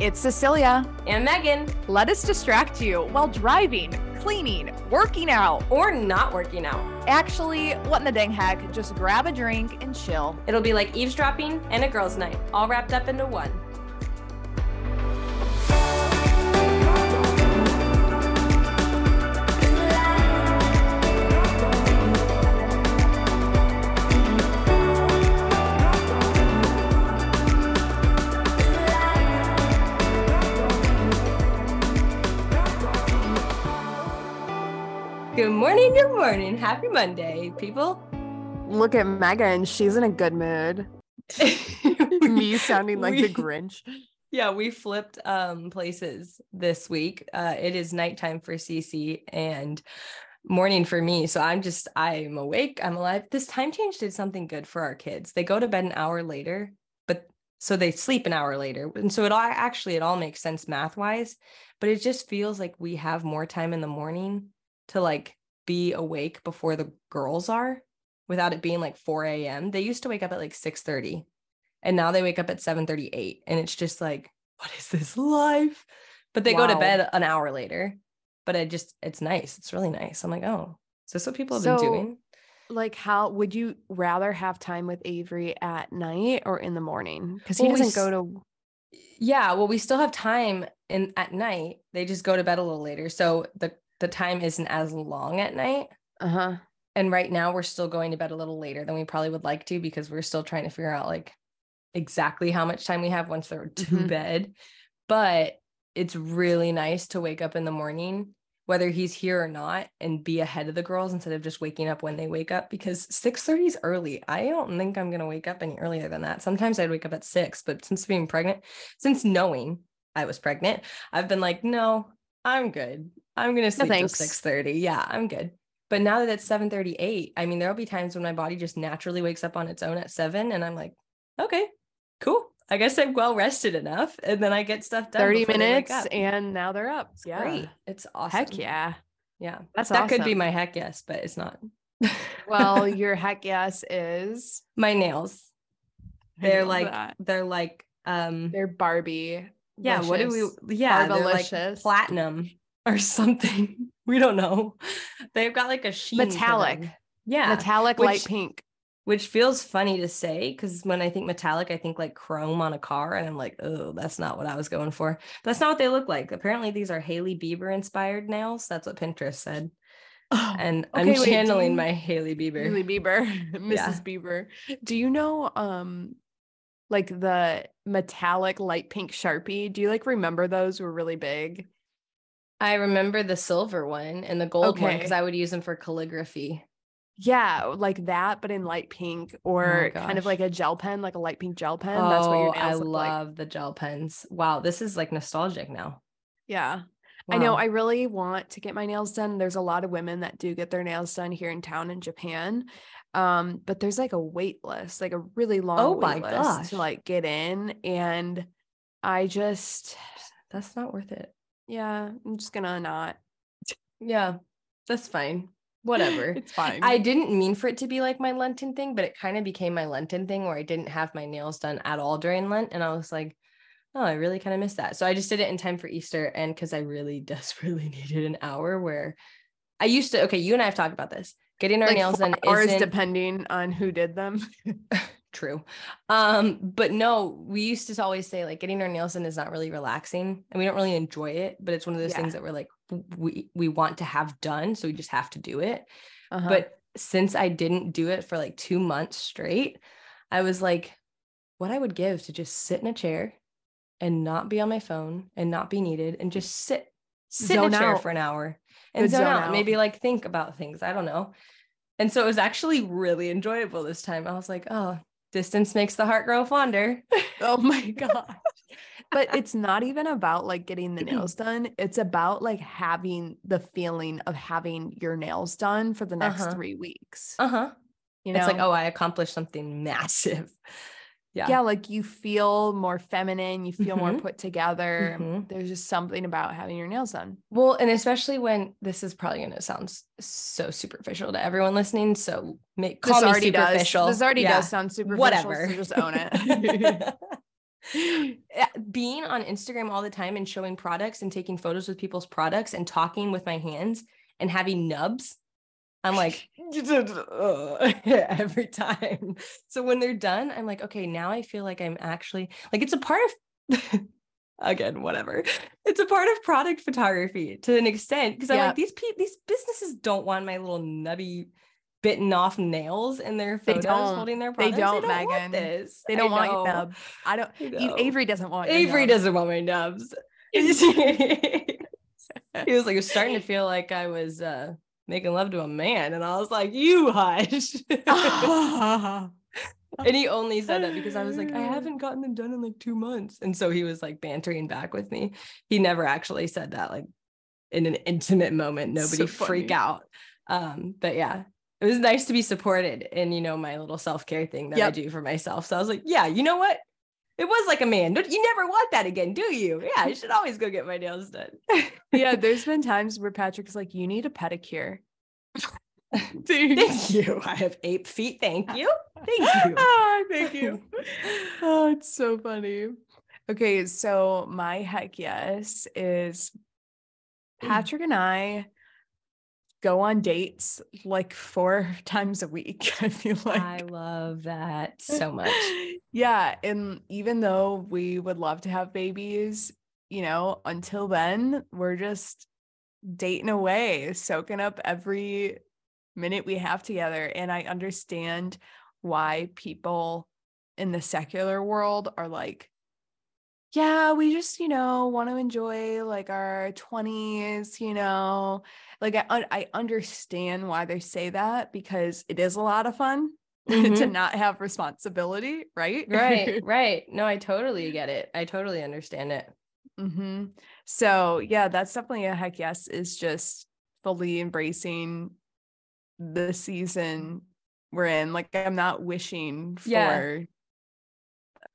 It's Cecilia. And Megan. Let us distract you while driving, cleaning, working out, or not working out. Actually, what in the dang heck? Just grab a drink and chill. It'll be like eavesdropping and a girls' night, all wrapped up into one. Good morning, good morning. Happy Monday, people. Look at Megan. She's in a good mood. Me sounding like We- the Grinch. Yeah, we flipped um places this week. Uh it is nighttime for Cece and morning for me. So I'm just I'm awake, I'm alive. This time change did something good for our kids. They go to bed an hour later, but so they sleep an hour later. And so it all actually it all makes sense math-wise, but it just feels like we have more time in the morning to like be awake before the girls are without it being like 4 a.m. They used to wake up at like 6 30 and now they wake up at 7 38 and it's just like what is this life but they go to bed an hour later but it just it's nice it's really nice i'm like oh is this what people have been doing Like, how would you rather have time with Avery at night or in the morning? Because he Well, doesn't go to. yeah well we still have time in at night they just go to bed a little later so the the time isn't as long at night Uh huh. and right now we're still going to bed a little later than we probably would like to because we're still trying to figure out like exactly how much time we have once they're to Mhm. bed but it's really nice to wake up in the morning whether he's here or not and be ahead of the girls instead of just waking up when they wake up because 6:30 is early i don't think i'm going to wake up any earlier than that sometimes i'd wake up at 6 but since being pregnant since knowing i was pregnant i've been like no i'm good. I'm going to sleep till 6:30 yeah i'm good. But now that it's 7:38 i mean there'll be times when my body just naturally wakes up on its own at 7 and i'm like okay cool. I guess i'm well rested enough and then i get stuff done 30 before they wake minutes and now they're up. It's yeah. great. It's awesome. Heck yeah. yeah. That's that could be my heck yes but it's not. Well, your heck yes is my nails. They're like that. they're like um they're Barbie. Yeah what do we yeah they're like platinum or something we don't know they've got like a sheen Metallic. yeah metallic light pink. which feels funny to say because when I think metallic, I think like chrome on a car, and I'm like, oh, that's not what I was going for. But that's not what they look like. Apparently, these are Hailey Bieber inspired nails. That's what Pinterest said, and I'm Okay, wait, channeling you- my Hailey Bieber. Hailey Bieber, Mrs. Yeah. Bieber. Do you know um like the metallic light pink Sharpie? Do you like remember those were really big? I remember the silver one and the gold one because I would use them for calligraphy. Yeah, like that, but in light pink oh, or kind of like a gel pen, like a light pink gel pen. That's what your Oh, I nails like. love the gel pens. Wow, this is like nostalgic now. Yeah. I know I really want to get my nails done. There's a lot of women that do get their nails done here in town in Japan. Um, but there's like a wait list, like a really long Oh wait my list gosh. to like get in. And I just that's not worth it. yeah, I'm just gonna not. Yeah, that's fine. Whatever. It's fine. I didn't mean for it to be like my Lenten thing, but it kind of became my Lenten thing where I didn't have my nails done at all during Lent. And I was like, oh, I really kind of missed that. So I just did it in time for Easter. And because I really desperately needed an hour where I used to, okay, you and I have talked about this. Getting our like nails done hours depending on who did them. true. Um, but no, we used to always say like getting our nails done is not really relaxing and we don't really enjoy it, but it's one of those Yeah. things that we're like, we we want to have done. So we just have to do it. Uh-huh. But since I didn't do it for like two months straight, I was like, what I would give to just sit in a chair and not be on my phone and not be needed and just sit, sit in a chair out. for an hour and zone, zone out. out. Maybe like think about things. I don't know. And so it was actually really enjoyable this time. I was like, oh, distance makes the heart grow fonder. oh my god. but it's not even about like getting the nails done. It's about like having the feeling of having your nails done for the next Uh-huh. three weeks. Uh-huh. You know, It's like, oh, I accomplished something massive. Yeah. yeah, like you feel more feminine, you feel more Mhm. put together. Mhm. There's just something about having your nails done. Well, and especially when this is probably going to sound so superficial to everyone listening. So make call this me already superficial. does. This already Yeah. does sound superficial. Whatever. So just own it. Being on Instagram all the time and showing products and taking photos with people's products and talking with my hands and having nubs. I'm like every time. So when they're done, I'm like, okay, now I feel like I'm actually like it's a part of again, whatever. It's a part of product photography to an extent because I'm like these pe- these businesses don't want my little nubby bitten off nails in their photos they don't. holding their products. They don't, they don't Megan. Want this. They don't I want know. your nub. I don't. I. Avery doesn't want. Avery doesn't want my nubs. he was like, it was starting to feel like I was uh making love to a man, and I was like, "You hush." and he only said that because I was like, I haven't gotten them done in like two months, and so he was like bantering back with me. He never actually said that like in an intimate moment. Nobody So freak out. Um, but yeah. It was nice to be supported in, you know, my little self-care thing that I do for myself. So I was like, yeah, you know what? It was like a man. You never want that again, do you? Yeah, I should always go get my nails done. yeah, there's been times where Patrick's like, "You need a pedicure." Thank you. I have ape feet. Thank you. Thank you. Ah, thank you. oh, it's so funny. Okay, so my heck yes is Patrick and I go on dates like four times a week. I feel like I love that so much. yeah. And even though we would love to have babies, you know, until then, we're just dating away, soaking up every minute we have together. And I understand why people in the secular world are like, yeah, we just, you know, want to enjoy like our 20s, you know. Like I I understand why they say that because it is a lot of fun to Mhm. not have responsibility, right? right, right. No, I totally get it. I totally understand it. hmm So yeah, that's definitely a heck yes, is just fully embracing the season we're in. Like I'm not wishing for Yeah.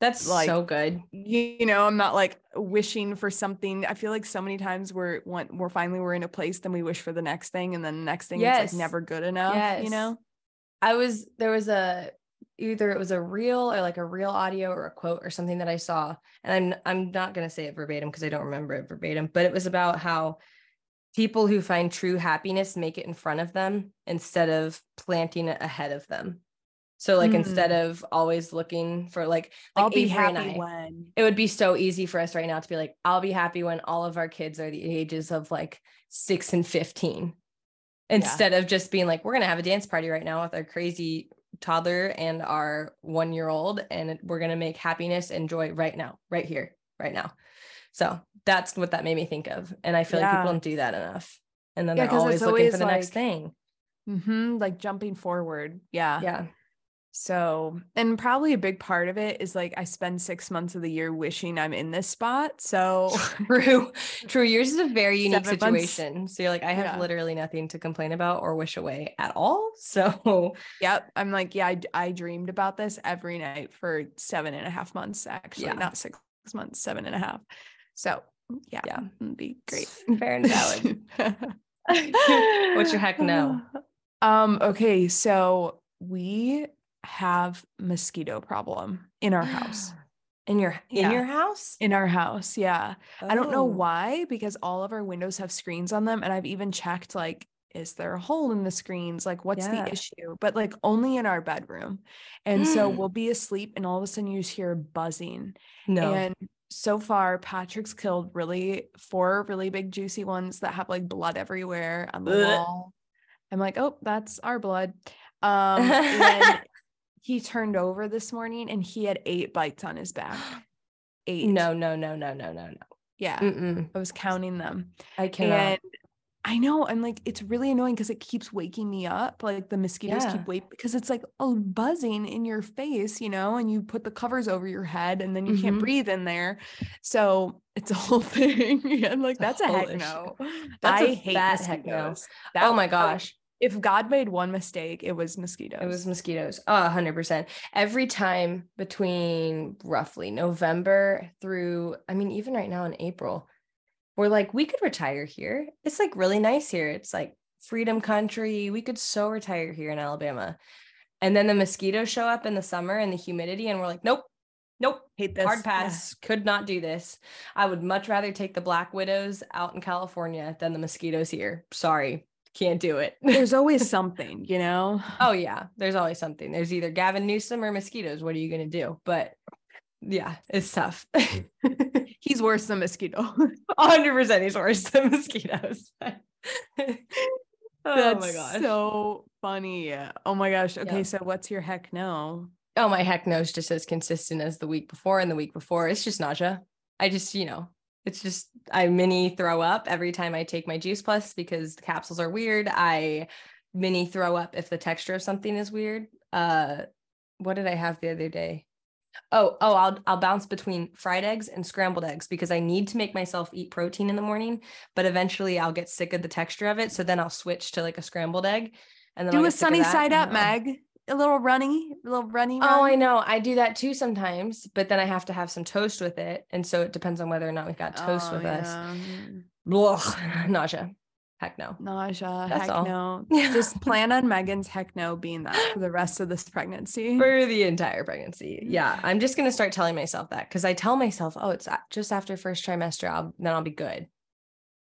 That's Like, so good. you know, I'm not like wishing for something. I feel like so many times we're when we're finally we're in a place, then we wish for the next thing, and then the next thing is Yes. like never good enough. Yes. You know? I was there was a either it was a reel or like a real audio or a quote or something that I saw, and I'm I'm not gonna say it verbatim because I don't remember it verbatim, but it was about how people who find true happiness make it in front of them instead of planting it ahead of them. So like Hmm. instead of always looking for like, like I'll be Avery and happy I, when. it would be so easy for us right now to be like, I'll be happy when all of our kids are the ages of like six and 15. Instead of just being like, we're going to have a dance party right now with our crazy toddler and our one year old, and we're going to make happiness and joy right now, right here, right now. So that's what that made me think of. And I feel like people don't do that enough. And then Yeah, they're always looking for always the next like- thing. hmm like jumping forward. Yeah. Yeah. So, and probably a big part of it is like I spend six months of the year wishing I'm in this spot. So, True. True. Yours is a very unique Seven months. situation. So you're like, I have Yeah. literally nothing to complain about or wish away at all. So yep. I'm like, yeah, I dreamed about this every night for seven and a half months, actually, Yeah. not six months, seven and a half. So, yeah, Yeah. it'd be great. fair and valid. What's your heck no? Um, okay, so we have mosquito problem in our house. In your in Yeah. your house? In our house, yeah. I don't know Oh. why because all of our windows have screens on them and I've even checked like is there a hole in the screens? Like what's Yeah. the issue? But like only in our bedroom. And so we'll be asleep and all of a sudden you just hear buzzing. No. And so far Patrick's killed really four really big juicy ones that have like blood everywhere on the Ugh. wall. I'm like, "Oh, that's our blood." Um he turned over this morning and he had eight bites on his back. Eight. no, no, no, no, no, no, no. Yeah. Mm-mm. I was counting them. I cannot. And I know, I'm like it's really annoying because it keeps waking me up. Like the mosquitoes Yeah. keep wake because it's like a buzzing in your face, you know, and you put the covers over your head and then you can't Mhm. breathe in there. So it's a whole thing. and like a that's a whole heck issue. no. That's I a hate fat heck no. mosquitoes. oh my That- gosh. If God made one mistake, it was mosquitoes. It was mosquitoes. Oh, 100%. Every time between roughly November through, I mean, even right now in April, we're like, we could retire here. It's like really nice here. It's like freedom country. We could so retire here in Alabama. And then the mosquitoes show up in the summer and the humidity, and we're like, nope, Nope. Hate this. Hard Yeah. pass. Could not do this. I would much rather take the black widows out in California than the mosquitoes here. Sorry. Can't do it. There's always something, you know? oh yeah. There's always something. There's either Gavin Newsom or mosquitoes. What are you gonna do? But yeah, it's tough. He's worse than mosquito. 100% he's worse than mosquitoes. oh That's my gosh. so funny. Oh my gosh. Okay, so what's your heck no? oh my heck no, it's just as consistent as the week before and the week before. It's just nausea. I just, you know, it's just I mini throw up every time I take my juice plus because the capsules are weird. I mini throw up if the texture of something is weird. Uh what did I have the other day? Oh, oh, I'll I'll bounce between fried eggs and scrambled eggs because I need to make myself eat protein in the morning, but eventually I'll get sick of the texture of it. So then I'll switch to like a scrambled egg. And then I'll Do a sick of sunny side up, I'll- Meg. A little runny, a little runny. Oh, I know. I do that too sometimes, but then I have to have some toast with it. And so it depends on whether or not we've got toast Oh, with us. yeah. Mm. Blah, nausea. Heck no. Nausea. That's heck all. no. Just plan on Megan's heck no being that for the rest of this pregnancy. For the entire pregnancy. Yeah. I'm just going to start telling myself that because I tell myself, oh, it's just after first trimester. I'll, then I'll be good.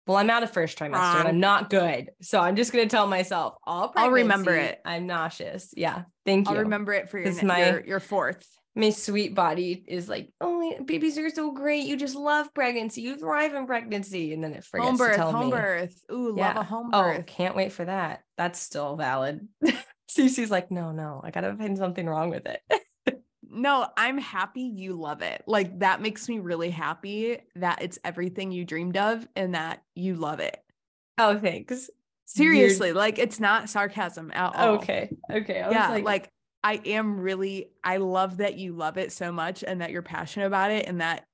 Well, I'm out of first trimester and I'm not good. So I'm just going to tell myself, all I'll remember it. I'm nauseous. Yeah. Thank you. I'll remember it for your, my- your your fourth. my sweet body is like, oh, babies are so great. You just love pregnancy. You thrive in pregnancy. And then it forgets Home to birth, tell home me. birth. Ooh, Yeah. love a home Oh, birth. can't wait for that. That's still valid. Cece's like, no, no, I gotta find something wrong with it. No, I'm happy you love it. Like that makes me really happy that it's everything you dreamed of and that you love it. oh, thanks. Seriously, like it's not sarcasm at all. Okay. Okay. I was yeah, like, like, I am really I love that you love it so much and that you're passionate about it and that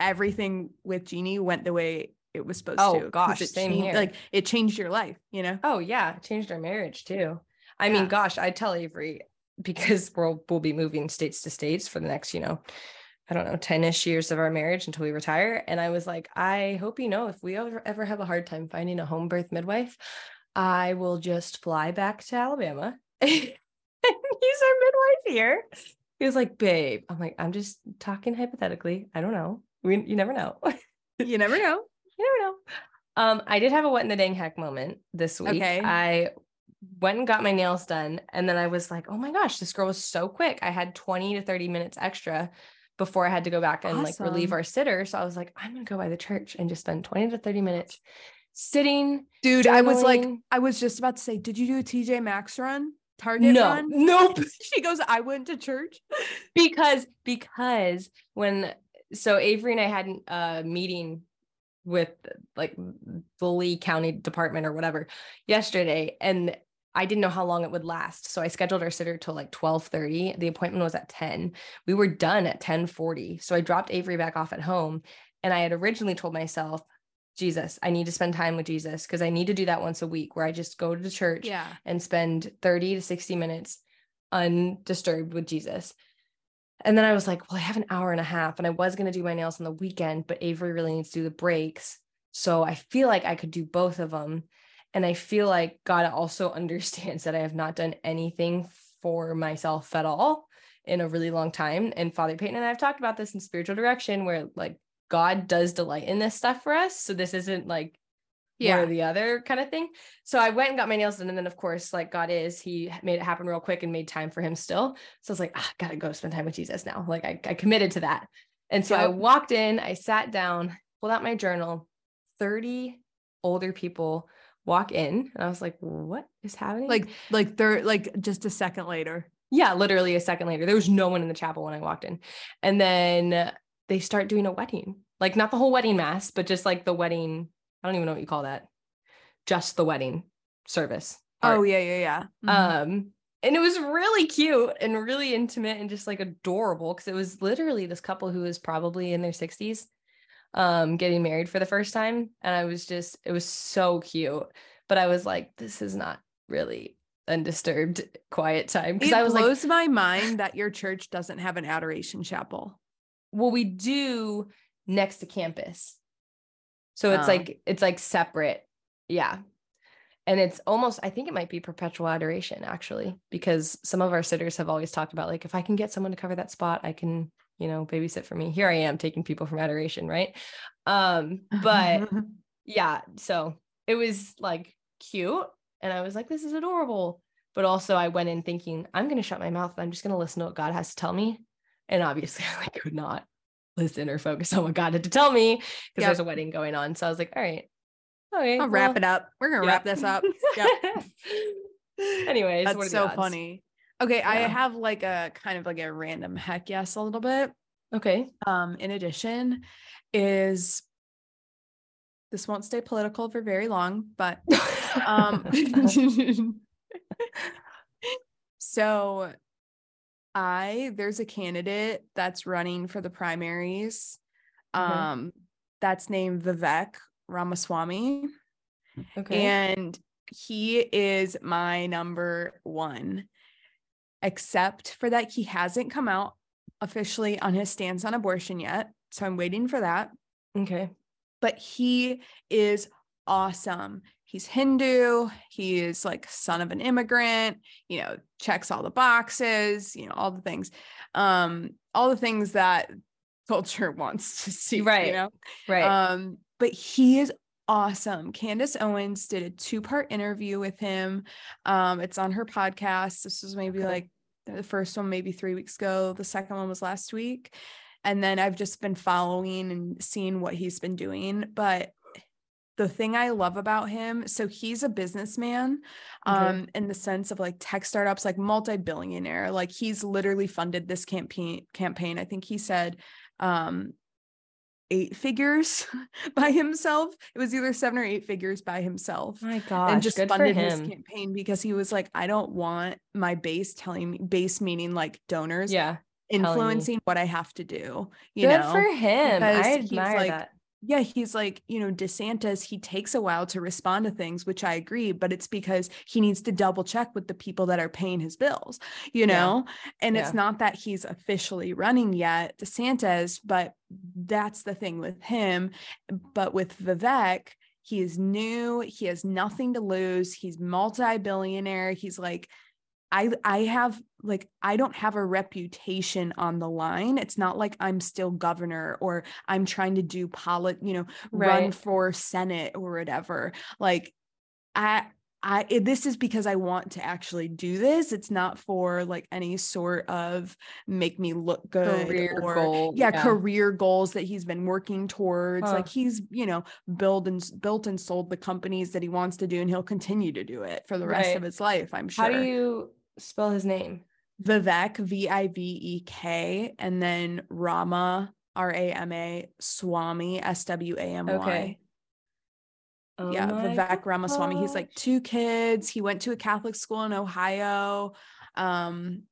everything with Jeannie went the way it was supposed Oh, to. gosh, it same changed- here. Like it changed your life, you know? oh yeah, changed our marriage too. I Yeah. mean, gosh, I tell Avery because we'll we'll be moving states to states for the next, you know, I don't know, 10-ish years of our marriage until we retire. And I was like, I hope you know if we ever ever have a hard time finding a home birth midwife, I will just fly back to Alabama and use our midwife here. He was like, babe, I'm like, I'm just talking hypothetically. I don't know. We you never know. you never know. you never know. Um, I did have a what in the dang heck moment this week. Okay. I went and got my nails done, and then I was like, oh my gosh, this girl was so quick. I had 20 to 30 minutes extra before I had to go back and like relieve our sitter. So I was like, I'm gonna go by the church and just spend 20 to 30 minutes sitting. Dude, I was like. I was just about to say, did you do a TJ Maxx run? Target No, run? nope. She goes, I went to church. because because when so Avery and I had a meeting with like the Lee County Department or whatever yesterday, and I didn't know how long it would last. So I scheduled our sitter till like 12:30. The appointment was at 10. We were done at 10:40. So I dropped Avery back off at home. And I had originally told myself, Jesus, I need to spend time with Jesus because I need to do that once a week where I just go to church Yeah. and spend 30 to 60 minutes undisturbed with Jesus. And then I was like, well, I have an hour and a half and I was going to do my nails on the weekend, but Avery really needs to do the breaks. So I feel like I could do both of them. And I feel like God also understands that I have not done anything for myself at all in a really long time. And Father Peyton and I have talked about this in spiritual direction where like God does delight in this stuff for us. So this isn't like one Yeah. or the other kind of thing. So I went and got my nails done. And then, of course, like God is, He made it happen real quick and made time for Him still. So I was like, ah, gotta go spend time with Jesus now. Like I, I committed to that. And so I walked in, I sat down, pulled out my journal. 30 older people walk in. And I was like, what is happening? Like, like third, like just a second later. yeah, literally a second later, there was no one in the chapel when I walked in. And then they start doing a wedding, like not the whole wedding mass, but just like the wedding. I don't even know what you call that. Just the wedding service. Oh, yeah, yeah, yeah. Mhm. Um, and it was really cute and really intimate and just like adorable because it was literally this couple who was probably in their 60s um getting married for the first time and i was just it was so cute but i was like this is not really undisturbed quiet time because i was like blows my mind that your church doesn't have an adoration chapel. well we do next to campus so it's Oh. like it's like separate yeah and it's almost i think it might be perpetual adoration actually because some of our sitters have always talked about like if i can get someone to cover that spot i can you know, babysit for me. Here I am taking people from adoration, right? Um, but yeah, so it was like cute. And I was like, this is adorable. But also I went in thinking, I'm gonna shut my mouth I'm just gonna listen to what God has to tell me. And obviously I could not listen or focus on what God had to tell me because yep. there's a wedding going on. So I was like, all right. Okay. I'll well, wrap it up. We're gonna wrap this up. Yep. Anyways, that's so odds? funny. Okay, yeah. I have like a kind of like a random heck yes a little bit. Okay. Um, in addition, is this won't stay political for very long, but um so I there's a candidate that's running for the primaries. Mm-hmm. Um that's named Vivek Ramaswamy. Okay. And he is my number 1 except for that he hasn't come out officially on his stance on abortion yet. So I'm waiting for that. Okay. But he is awesome. He's Hindu. He is like son of an immigrant, you know, checks all the boxes, you know, all the things. Um, all the things that culture wants to see. Right. You know? Right. Um, but he is awesome. Candace Owens did a two-part interview with him. Um, it's on her podcast. This was maybe okay. like the first one maybe three weeks ago. The second one was last week. And then I've just been following and seeing what he's been doing. But the thing I love about him, so he's a businessman, okay. um, in the sense of like tech startups, like multi-billionaire. Like he's literally funded this campaign campaign. I think he said um eight figures by himself. It was either seven or eight figures by himself. my God. And just funded his campaign because he was like, I don't want my base telling me base meaning like donors. Yeah. Influencing what I have to do. You Good know, for him. I admire like, that yeah, he's like, you know, DeSantis, he takes a while to respond to things, which I agree, but it's because he needs to double check with the people that are paying his bills, you know? Yeah. And yeah. it's not that he's officially running yet, DeSantis, but that's the thing with him. But with Vivek, he is new, he has nothing to lose, he's multi billionaire, he's like, I I have like I don't have a reputation on the line. It's not like I'm still governor or I'm trying to do polit, you know, right. run for senate or whatever. Like I I this is because I want to actually do this. It's not for like any sort of make me look good career or goal. Yeah, yeah, career goals that he's been working towards. Huh. Like he's, you know, built and built and sold the companies that he wants to do and he'll continue to do it for the rest right. of his life, I'm sure. How do you spell his name? Vivek, V I V E K, and then Rama, R A M A, Swami, S W A M Y. Okay. Oh yeah, Vivek Ramaswamy. He's like two kids. He went to a Catholic school in Ohio. Um,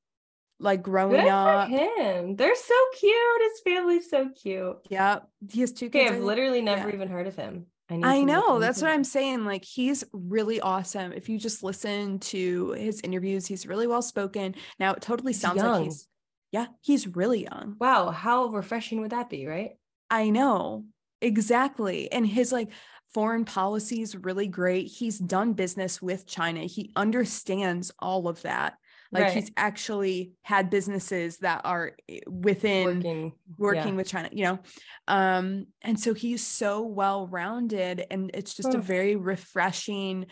like growing Good up. him. They're so cute. His family's so cute. Yeah. He has two kids. Okay, I've literally never yeah. even heard of him. I, I know that's what I'm saying. Like he's really awesome. If you just listen to his interviews, he's really well spoken. Now it totally sounds young. like he's yeah, he's really young. Wow, how refreshing would that be, right? I know. Exactly. And his like foreign policy is really great. He's done business with China. He understands all of that like right. he's actually had businesses that are eh, within working, working yeah. with china you know um and so he's so well rounded and it's just oh. a very refreshing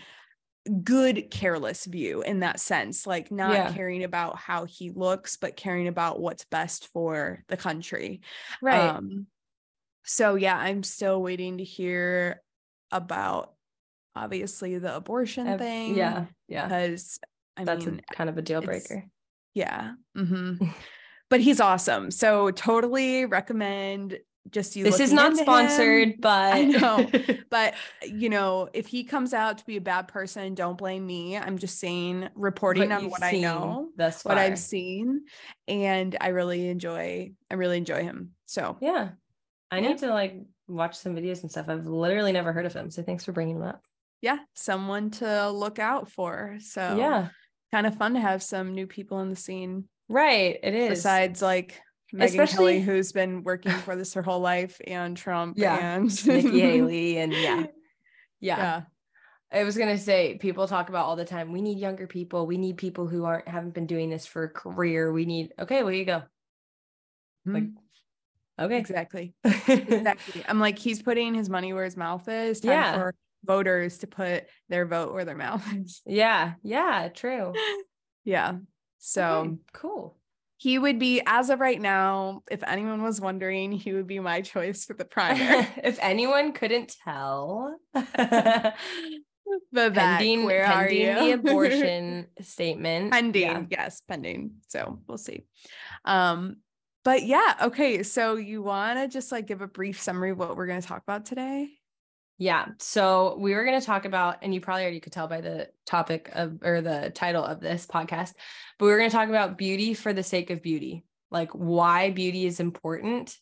good careless view in that sense like not yeah. caring about how he looks but caring about what's best for the country right um so yeah i'm still waiting to hear about obviously the abortion thing yeah yeah because I That's mean, a, kind of a deal breaker. Yeah. Mm-hmm. but he's awesome. So totally recommend just you. This is not sponsored, him. but I know. but you know, if he comes out to be a bad person, don't blame me. I'm just saying, reporting what on what I know, that's what I've seen, and I really enjoy. I really enjoy him. So yeah, I need to like watch some videos and stuff. I've literally never heard of him, so thanks for bringing him up. Yeah, someone to look out for. So yeah, kind of fun to have some new people in the scene. Right. It is. Besides like Especially, Kelly, who's been working for this her whole life, and Trump yeah. and Nikki Haley. And yeah. yeah. Yeah. I was gonna say people talk about all the time. We need younger people. We need people who aren't haven't been doing this for a career. We need okay, where you go. Hmm. Like, okay. exactly. Exactly. I'm like, he's putting his money where his mouth is. Time Yeah. for voters to put their vote where their mouth is. yeah. Yeah. True. Yeah. So Okay, cool. he would be, as of right now, if anyone was wondering, he would be my choice for the primary. if anyone couldn't tell, the pending, where are pending you? the abortion statement. pending Yeah. yes pending so we'll see um but yeah okay so you want to just like give a brief summary of what we're going to talk about today Yeah. So we were going to talk about, and you probably already could tell by the topic of or the title of this podcast, but we were going to talk about beauty for the sake of beauty, like why beauty is important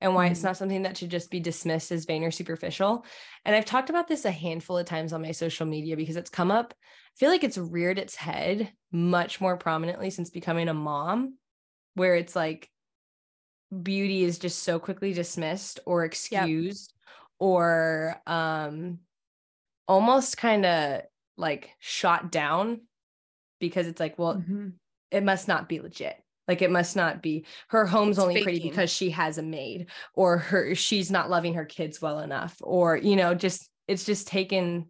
and why it's Mhm. not something that should just be dismissed as vain or superficial. And I've talked about this a handful of times on my social media because it's come up. I feel like it's reared its head much more prominently since becoming a mom, where it's like beauty is just so quickly dismissed or excused or um almost kind of like shot down because it's like well Mhm. it must not be legit like it must not be her home's It's only pretty because she has a maid or her she's not loving her kids well enough or you know just it's just taken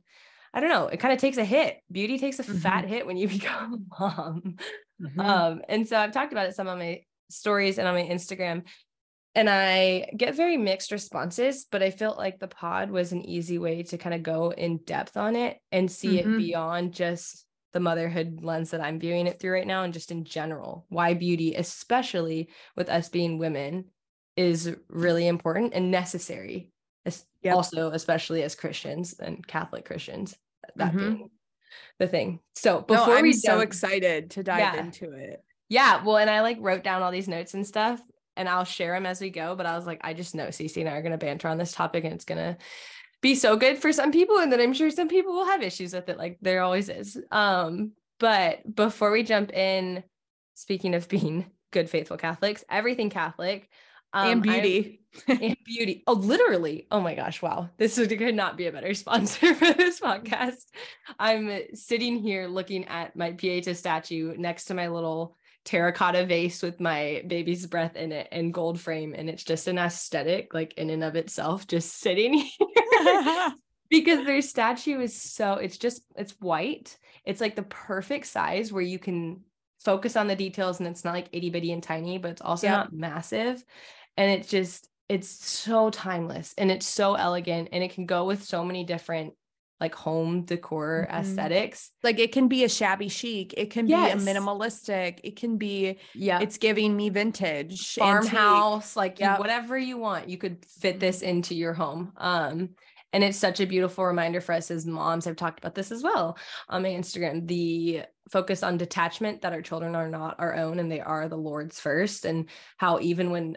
i don't know it kind of takes a hit beauty takes a fat hit when you become a mom Mhm. um, and so I've talked about it some on my stories and on my Instagram. And I get very mixed responses, but I felt like the pod was an easy way to kind of go in depth on it and see Mhm. it beyond just the motherhood lens that I'm viewing it through right now and just in general. Why beauty, especially with us being women, is really important and necessary. Yep. Also, especially as Christians and Catholic Christians, that Mhm. being the thing. So no, before I'm we so excited to dive Yeah. into it yeah, well, and I like wrote down all these notes and stuff, and I'll share them as we go. But I was like, I just know Cece and I are gonna banter on this topic, and it's gonna be so good for some people, and then I'm sure some people will have issues with it, like there always is. Um, but before we jump in, speaking of being good faithful Catholics, everything Catholic, um, and beauty and beauty. Oh, literally. Oh my gosh. Wow. This could not be a better sponsor for this podcast. I'm sitting here looking at my Pieta statue next to my little terracotta vase with my baby's breath in it and gold frame. And it's just an aesthetic, like in and of itself, just sitting here because their statue is so, it's just, it's white. It's like the perfect size where you can focus on the details and it's not like itty bitty and tiny, but it's also not massive. And it just, it's so timeless and it's so elegant and it can go with so many different like home decor Mhm. aesthetics. like it can be a shabby chic it can Yes. be a minimalistic it can be Yeah. it's giving me vintage antique. farmhouse, like you- Yep. whatever you want, you could fit this into your home. Um, and it's such a beautiful reminder for us as moms. I've talked about this as well on my Instagram. The focus on detachment that our children are not our own and they are the Lord's first, and how even when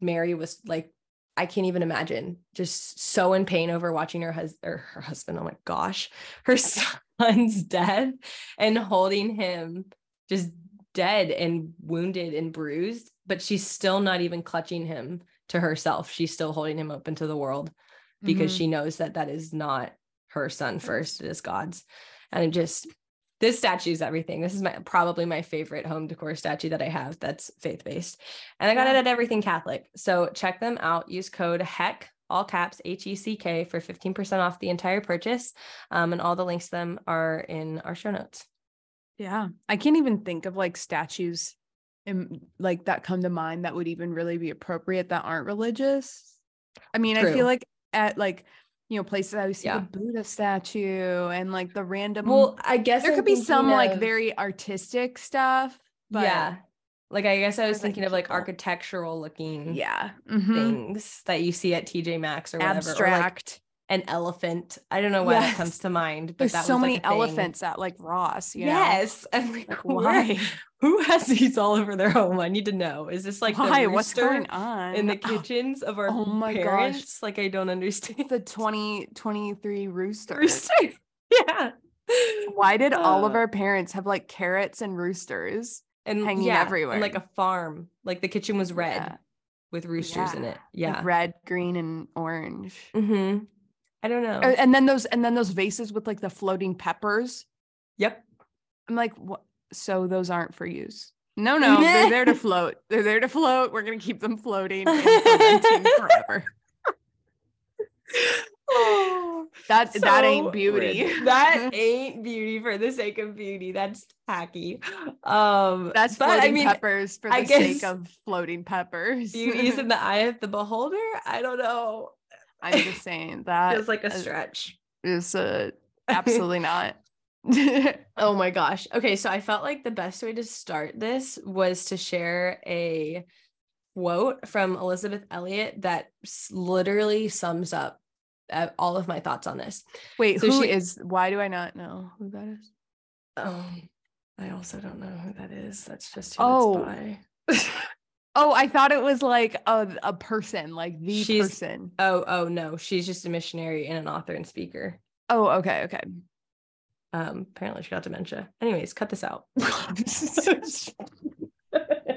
Mary was like, I can't even imagine, just so in pain over watching her husband or her husband. Oh my gosh, her son's death and holding him just dead and wounded and bruised, but she's still not even clutching him to herself. She's still holding him open to the world because Mhm. she knows that that is not her son first, it is God's. And it just, this statue is everything. This is my probably my favorite home decor statue that I have that's faith based. And I got it at Everything Catholic. So check them out. Use code HECK, all caps, H E C K, for 15% off the entire purchase. Um, and all the links to them are in our show notes. Yeah. I can't even think of like statues in, like that come to mind that would even really be appropriate that aren't religious. I mean, I feel like at like, you know, places I would see Yeah. the Buddha statue and like the random Well, I guess there I'm could be some thinking like very artistic stuff. But yeah. Like I guess I was Or, like, thinking of like people. architectural looking yeah. mhm. things that you see at TJ Maxx or whatever. or, like, Abstract. An elephant. I don't know why that comes to mind, but There's that so was, like, many a thing. elephants at like Ross, you know? Yes. I'm like, Like, why? Who has these all over their home? I need to know. Is this like why? the What's going on? in the Oh, kitchens of our oh my gosh. parents? Like I don't understand. the 2023 rooster. Rooster. yeah. Why did all of Uh, our parents have like carrots and roosters? and hanging yeah, and, everywhere? like a farm. Like the kitchen was red Yeah. with roosters in Yeah. it. Like, Yeah. red, green, and orange. mm-hmm. I don't know. And then those and then those vases with like the floating peppers. yep. I'm like, what? So those aren't for use. No, no, they're there to float. They're there to float. We're gonna keep them floating forever. Oh, That that ain't beauty. That ain't beauty for the sake of beauty. That's tacky. Um, That's but floating I mean, peppers for the sake of floating peppers. beauty is in the eye of the beholder. I don't know. I'm just saying that Feels like a stretch. is uh, absolutely not. Oh my gosh. Okay, so I felt like the best way to start this was to share a quote from Elisabeth Elliot that literally sums up uh, all of my thoughts on this. Wait, So who she- is? Why do I not know who that is? Um, I also don't know who that is. That's just who Oh. by. Oh, I thought it was like a a person, like the She's- person. oh, oh no, she's just a missionary and an author and speaker. Oh, okay, okay. Um, apparently she got dementia. Anyways, cut this out.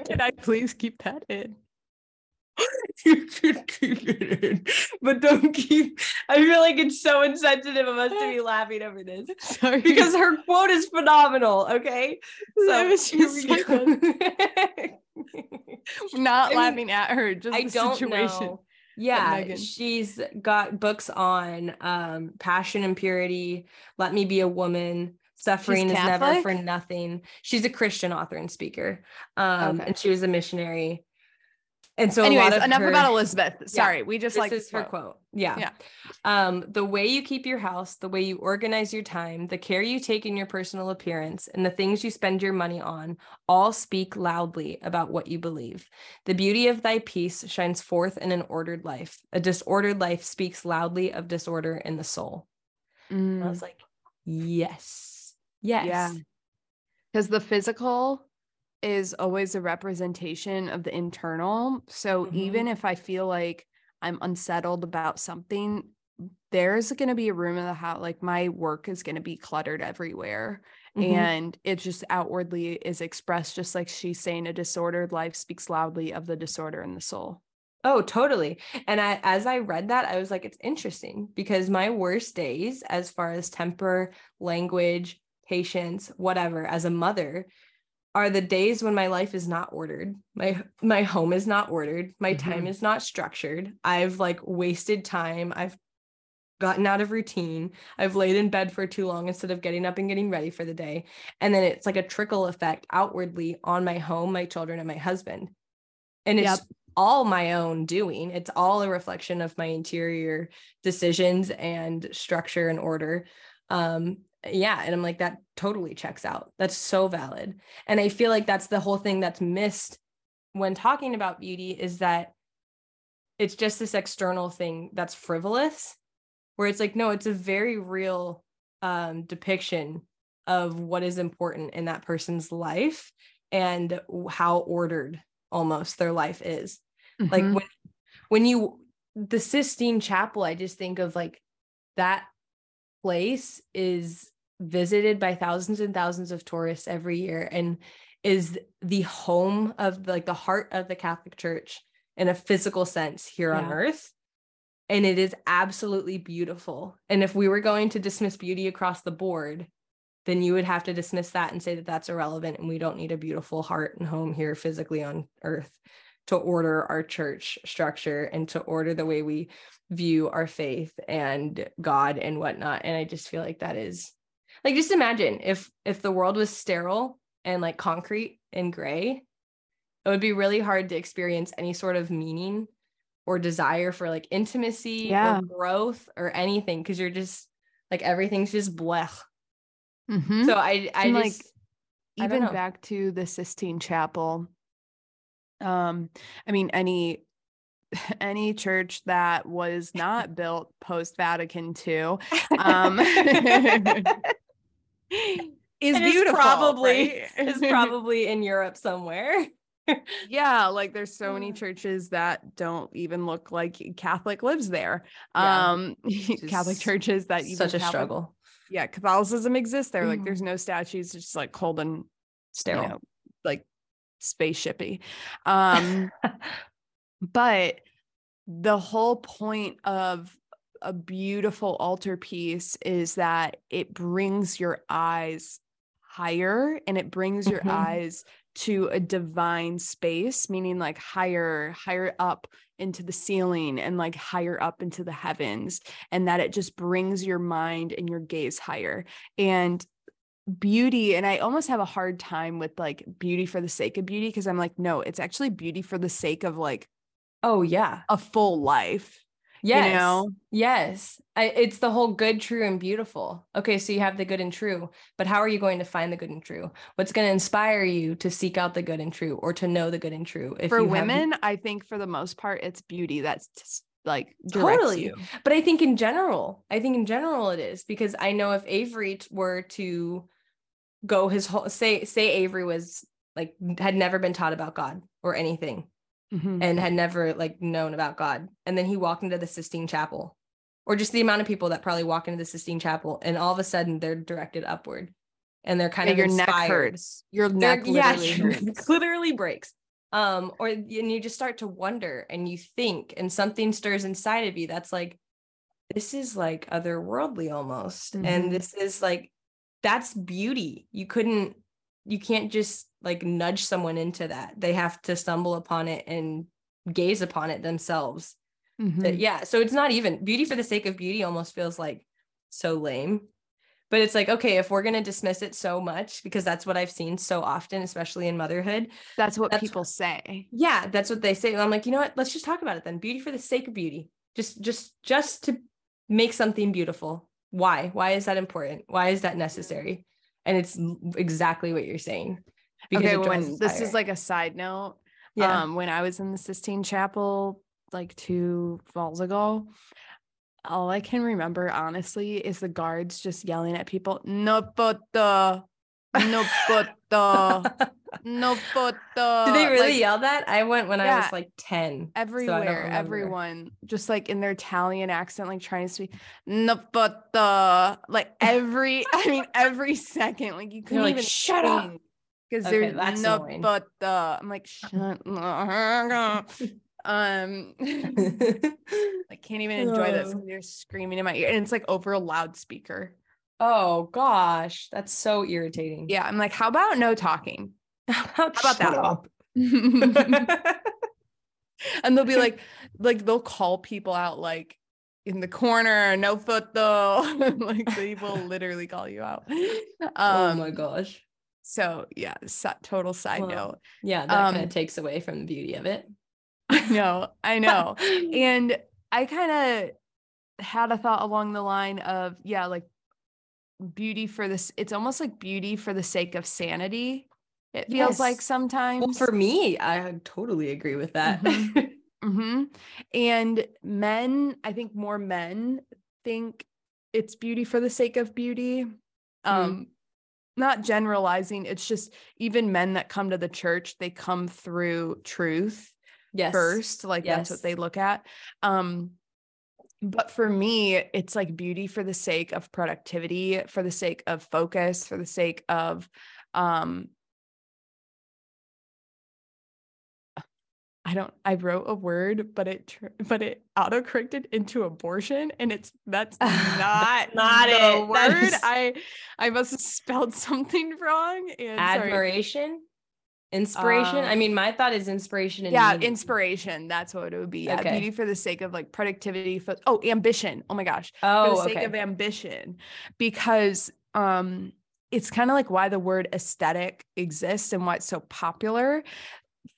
Can I please keep that in? you should keep it in, but don't keep. I feel like it's so insensitive of us to be laughing over this Sorry, because her quote is phenomenal. Okay, so That was here just we so go. I'm not I mean, laughing at her. Just I the don't situation. know. Yeah, she's got books on um, passion and purity. Let me be a woman. Suffering is never for nothing. She's a Christian author and speaker, um, Okay. and she was a missionary. And so, Anyways, enough her- about Elisabeth. Sorry, we just like this is her quote. Yeah. Yeah. Um, the way you keep your house, the way you organize your time, the care you take in your personal appearance, and the things you spend your money on all speak loudly about what you believe. The beauty of thy peace shines forth in an ordered life. A disordered life speaks loudly of disorder in the soul. And I Mm, was like, yes. Yes. Yeah. Because the physical is always a representation of the internal. So Mhm. even if I feel like I'm unsettled about something, there's going to be a room in the house. Like my work is going to be cluttered everywhere. Mhm. And it just outwardly is expressed, just like she's saying, a disordered life speaks loudly of the disorder in the soul. Oh, totally. And I, as I read that, I was like, it's interesting because my worst days, as far as temper, language, patience, whatever, as a mother, are the days when my life is not ordered. My my home is not ordered. My time Mhm. is not structured. I've like wasted time. I've gotten out of routine. I've laid in bed for too long instead of getting up and getting ready for the day. And then it's like a trickle effect outwardly on my home, my children, and my husband. And it's Yep. all my own doing. It's all a reflection of my interior decisions and structure and order. Um, yeah. And I'm like, that totally checks out. That's so valid. And I feel like that's the whole thing that's missed when talking about beauty is that it's just this external thing that's frivolous, where it's like, no, it's a very real um, depiction of what is important in that person's life and how ordered almost their life is like Mhm. when when you the Sistine Chapel, I just think of like that place is visited by thousands and thousands of tourists every year and is the home of like the heart of the Catholic Church in a physical sense here on earth. And it is absolutely beautiful. And if we were going to dismiss beauty across the board, then you would have to dismiss that and say that that's irrelevant and we don't need a beautiful heart and home here physically on earth to order our church structure and to order the way we view our faith and God and whatnot. And I just feel like that is like just imagine if if the world was sterile and like concrete and gray, it would be really hard to experience any sort of meaning or desire for like intimacy Yeah. or growth or anything because you're just like everything's just blech. Mhm. So I I And, like, just I even back to the Sistine Chapel. Um, I mean, any any church that was not built post Vatican II um, is It is beautiful. probably- right? is probably in Europe somewhere. yeah, like there's so many churches that don't even look like Catholic lives there. Yeah, Um, Catholic churches that even Such a Catholic- struggle. Yeah, Catholicism exists there. Like there's no statues, it's just like cold and Sterile. you know, like spaceshipy. Um, but the whole point of a beautiful altar piece is that it brings your eyes higher and it brings your Mhm. eyes to a divine space, meaning like higher, higher up into the ceiling and like higher up into the heavens, and that it just brings your mind and your gaze higher. And beauty, and I almost have a hard time with like beauty for the sake of beauty because I'm like, no, it's actually beauty for the sake of like, oh, yeah, a full life. Yes. You know? Yes. I, it's the whole good, true, and beautiful. Okay. So you have the good and true, but how are you going to find the good and true? What's going to inspire you to seek out the good and true or to know the good and true? If for women, have... I think for the most part, it's beauty that's just like totally. You. But I think in general, I think in general it is because I know if Avery were to go his whole say say Avery was like had never been taught about God or anything mm-hmm. and had never like known about God. And then he walked into the Sistine Chapel, or just the amount of people that probably walk into the Sistine Chapel, and all of a sudden they're directed upward, and they're kind of your inspired. neck hurts. Your neck literally yeah, literally breaks. Um, or and you just start to wonder, and you think, and something stirs inside of you that's like, this is like otherworldly almost, mm-hmm. and this is like that's beauty. You couldn't you can't just like nudge someone into that. They have to stumble upon it and gaze upon it themselves. Mm-hmm. yeah. So it's not even beauty for the sake of beauty almost feels like so lame. But it's like, okay, if we're going to dismiss it so much, because that's what I've seen so often, especially in motherhood. That's what that's, people say. Yeah, that's what they say. I'm like, you know what? Let's just talk about it then. Beauty for the sake of beauty. Just, just, just to make something beautiful. Why? Why is that important? Why is that necessary? And it's exactly what you're saying. Okay, when this is like a side note. Yeah. Um, when I was in the Sistine Chapel like two falls ago, all I can remember honestly is the guards just yelling at people, no photo, no photo, no photo. Did they really like, yell that? I went when yeah, I was like 10. Everywhere, so everyone just like in their Italian accent, like trying to speak no photo. Like every, I mean, every second, like you couldn't like, even shut up. Because okay, there's no annoying. but the I'm like shut up. um I can't even enjoy this because you're screaming in my ear and it's like over a loudspeaker. Oh gosh, that's so irritating. Yeah, I'm like, how about no talking? How about that? and they'll be like, like they'll call people out like in the corner, no foot though. like they will literally call you out. Um, oh my gosh. So yeah, total side well, note. Yeah, that um, kind of takes away from the beauty of it. I know, I know. and I kind of had a thought along the line of, yeah, like beauty for this it's almost like beauty for the sake of sanity it feels yes. like sometimes well, for me i totally agree with that mm-hmm. mm-hmm. and men i think more men think it's beauty for the sake of beauty mm-hmm. um not generalizing it's just even men that come to the church they come through truth yes. first like yes. that's what they look at um but for me it's like beauty for the sake of productivity for the sake of focus for the sake of um I don't I wrote a word but it but it auto corrected into abortion and it's that's not not the it. word is... I I must have spelled something wrong and admiration sorry. Inspiration. Um, I mean, my thought is inspiration. And yeah, meaning. inspiration. That's what it would be. Yeah, okay. beauty for the sake of like productivity. For, oh, ambition. Oh my gosh. Oh, for the sake okay. of ambition, because um, it's kind of like why the word aesthetic exists and why it's so popular.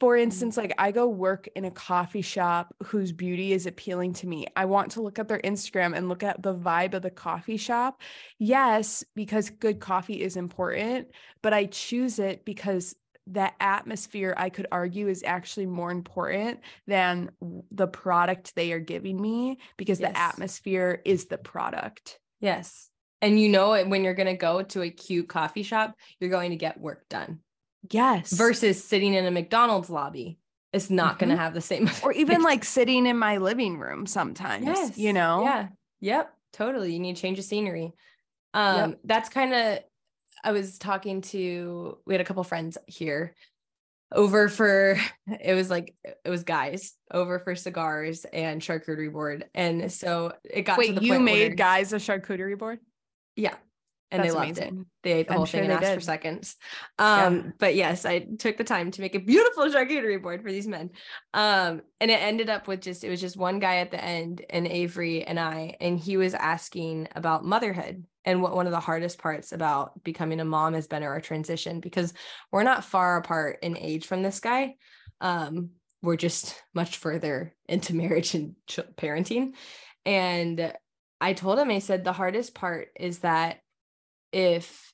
For mm-hmm. instance, like I go work in a coffee shop whose beauty is appealing to me. I want to look at their Instagram and look at the vibe of the coffee shop. Yes, because good coffee is important, but I choose it because that atmosphere i could argue is actually more important than the product they are giving me because yes. the atmosphere is the product. Yes. And you know it when you're going to go to a cute coffee shop you're going to get work done. Yes. Versus sitting in a mcdonald's lobby it's not mm-hmm. going to have the same or even like sitting in my living room sometimes yes. you know? Yeah. Yep. Totally. You need change of scenery. Um yep. that's kind of I was talking to we had a couple friends here over for it was like it was guys over for cigars and charcuterie board and so it got wait you made where, guys a charcuterie board yeah and That's they loved amazing. it. They ate the I'm whole sure thing and they asked for seconds. Um, Yeah. but yes, I took the time to make a beautiful charcuterie board for these men. Um, and it ended up with just it was just one guy at the end and Avery and I, and he was asking about motherhood and what one of the hardest parts about becoming a mom has been our transition because we're not far apart in age from this guy. Um, we're just much further into marriage and ch- parenting. And I told him, I said, the hardest part is that if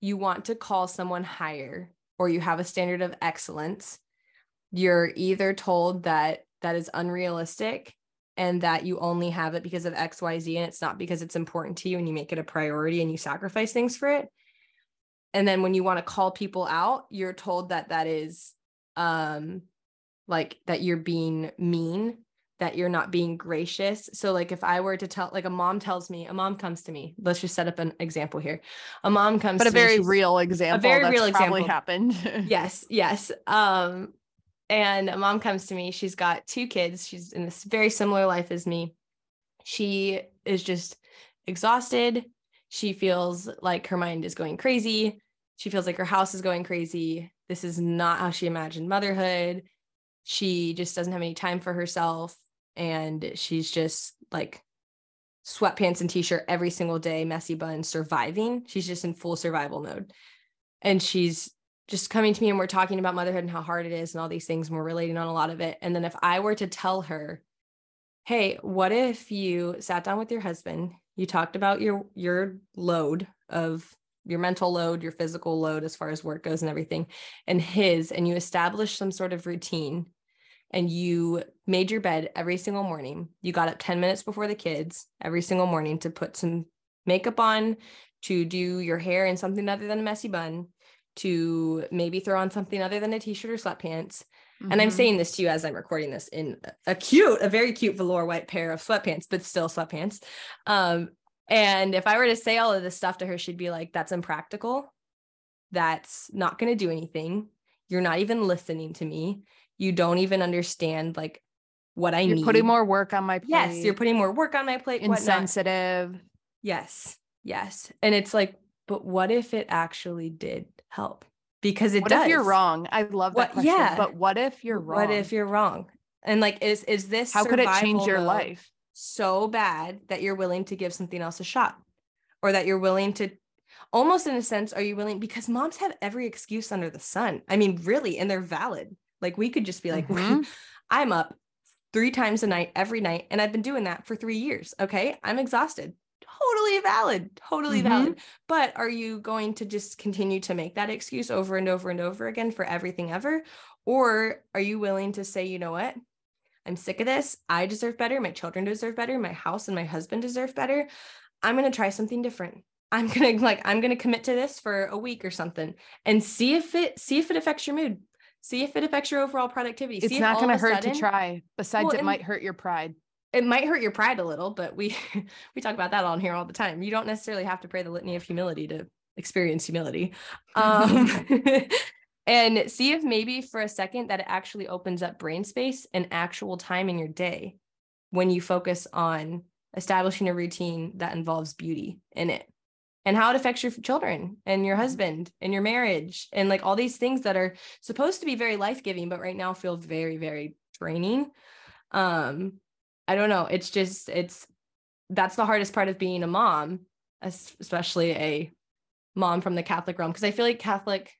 you want to call someone higher or you have a standard of excellence, you're either told that that is unrealistic and that you only have it because of XYZ and it's not because it's important to you and you make it a priority and you sacrifice things for it. And then when you want to call people out, you're told that that is um like that you're being mean that you're not being gracious. So like if I were to tell like a mom tells me, a mom comes to me. Let's just set up an example here. A mom comes to me. But a to me, very real example. A very that's real probably example. happened. yes, yes. Um and a mom comes to me. She's got two kids. She's in this very similar life as me. She is just exhausted. She feels like her mind is going crazy. She feels like her house is going crazy. This is not how she imagined motherhood. She just doesn't have any time for herself. And she's just like sweatpants and t-shirt every single day, messy bun, surviving. She's just in full survival mode. And she's just coming to me and we're talking about motherhood and how hard it is and all these things. And we're relating on a lot of it. And then if I were to tell her, hey, what if you sat down with your husband, you talked about your your load of your mental load, your physical load as far as work goes and everything, and his, and you established some sort of routine and you made your bed every single morning. You got up 10 minutes before the kids every single morning to put some makeup on, to do your hair in something other than a messy bun, to maybe throw on something other than a t-shirt or sweatpants. And I'm Mhm. saying this to you as I'm recording this in a cute, a very cute velour white pair of sweatpants, but still sweatpants. Um, and if I were to say all of this stuff to her, she'd be like, that's impractical. That's not going to do anything. You're not even listening to me. You don't even understand like what I you're need. putting more work on my plate. Yes, you're putting more work on my plate. whatnot. insensitive. Yes, yes. And it's like, but what if it actually did help? Because it What does. if you're wrong? I love What- that question. yeah. But what if you're wrong? What if you're wrong? And like, is is this How could it change your life? so bad that you're willing to give something else a shot, or that you're willing to, almost in a sense, are you willing? Because moms have every excuse under the sun. I mean, really, and they're valid. Like we could just be like, Mhm. I'm up three times a night every night, and I've been doing that for three years. Okay, I'm exhausted. Totally valid. Totally Mhm. valid. But are you going to just continue to make that excuse over and over and over again for everything ever? Or are you willing to say, you know what? I'm sick of this. I deserve better. My children deserve better. My house and my husband deserve better. I'm going to try something different. I'm going to like I'm going to commit to this for a week or something and see if it see if it affects your mood. See if it affects your overall productivity. It's see if not going to hurt to try. Besides, Well, it might hurt your pride. It might hurt your pride a little, but we we talk about that on here all the time. You don't necessarily have to pray the litany of humility to experience humility. Um, and see if maybe for a second that it actually opens up brain space and actual time in your day when you focus on establishing a routine that involves beauty in it and how it affects your children and your husband and your marriage and like all these things that are supposed to be very life-giving but right now feel very very draining um I don't know. It's just it's that's the hardest part of being a mom, especially a mom from the Catholic realm because I feel like Catholic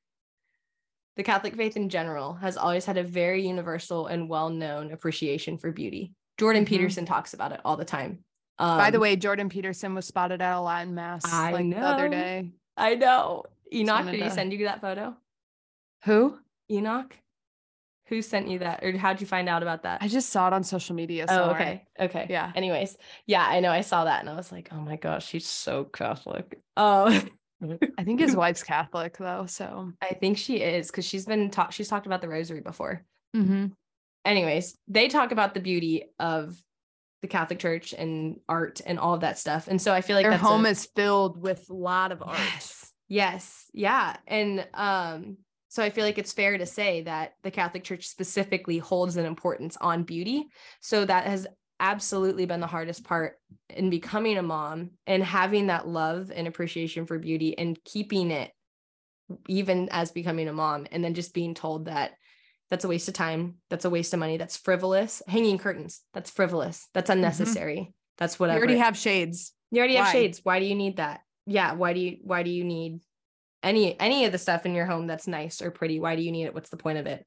the Catholic faith in general has always had a very universal and well-known appreciation for beauty. Jordan Mhm. Peterson talks about it all the time. By the Um, way, Jordan Peterson was spotted at a Latin mass I like the other know. day. I know. Enoch, did he send you that photo? Who? Enoch? Who sent you that? Or how'd you find out about that? I just saw it on social media. Oh, okay. Okay. Yeah. Anyways, yeah, I know. I saw that and I was like, oh my gosh, she's so Catholic. Oh, I think his wife's Catholic though. So I think she is because she's been taught, she's talked about the rosary before. mm-hmm. Anyways, they talk about the beauty of the Catholic Church and art and all of that stuff. And so I feel like their home a- is filled with a lot of art. Yes. Yes. Yeah. And um, so I feel like it's fair to say that the Catholic Church specifically holds an importance on beauty. So that has absolutely been the hardest part in becoming a mom and having that love and appreciation for beauty and keeping it even as becoming a mom and then just being told that that's a waste of time that's a waste of money that's frivolous hanging curtains that's frivolous that's mm-hmm. unnecessary mm-hmm. that's whatever you already have shades you already why? have shades why do you need that yeah why do you why do you need any any of the stuff in your home that's nice or pretty why do you need it what's the point of it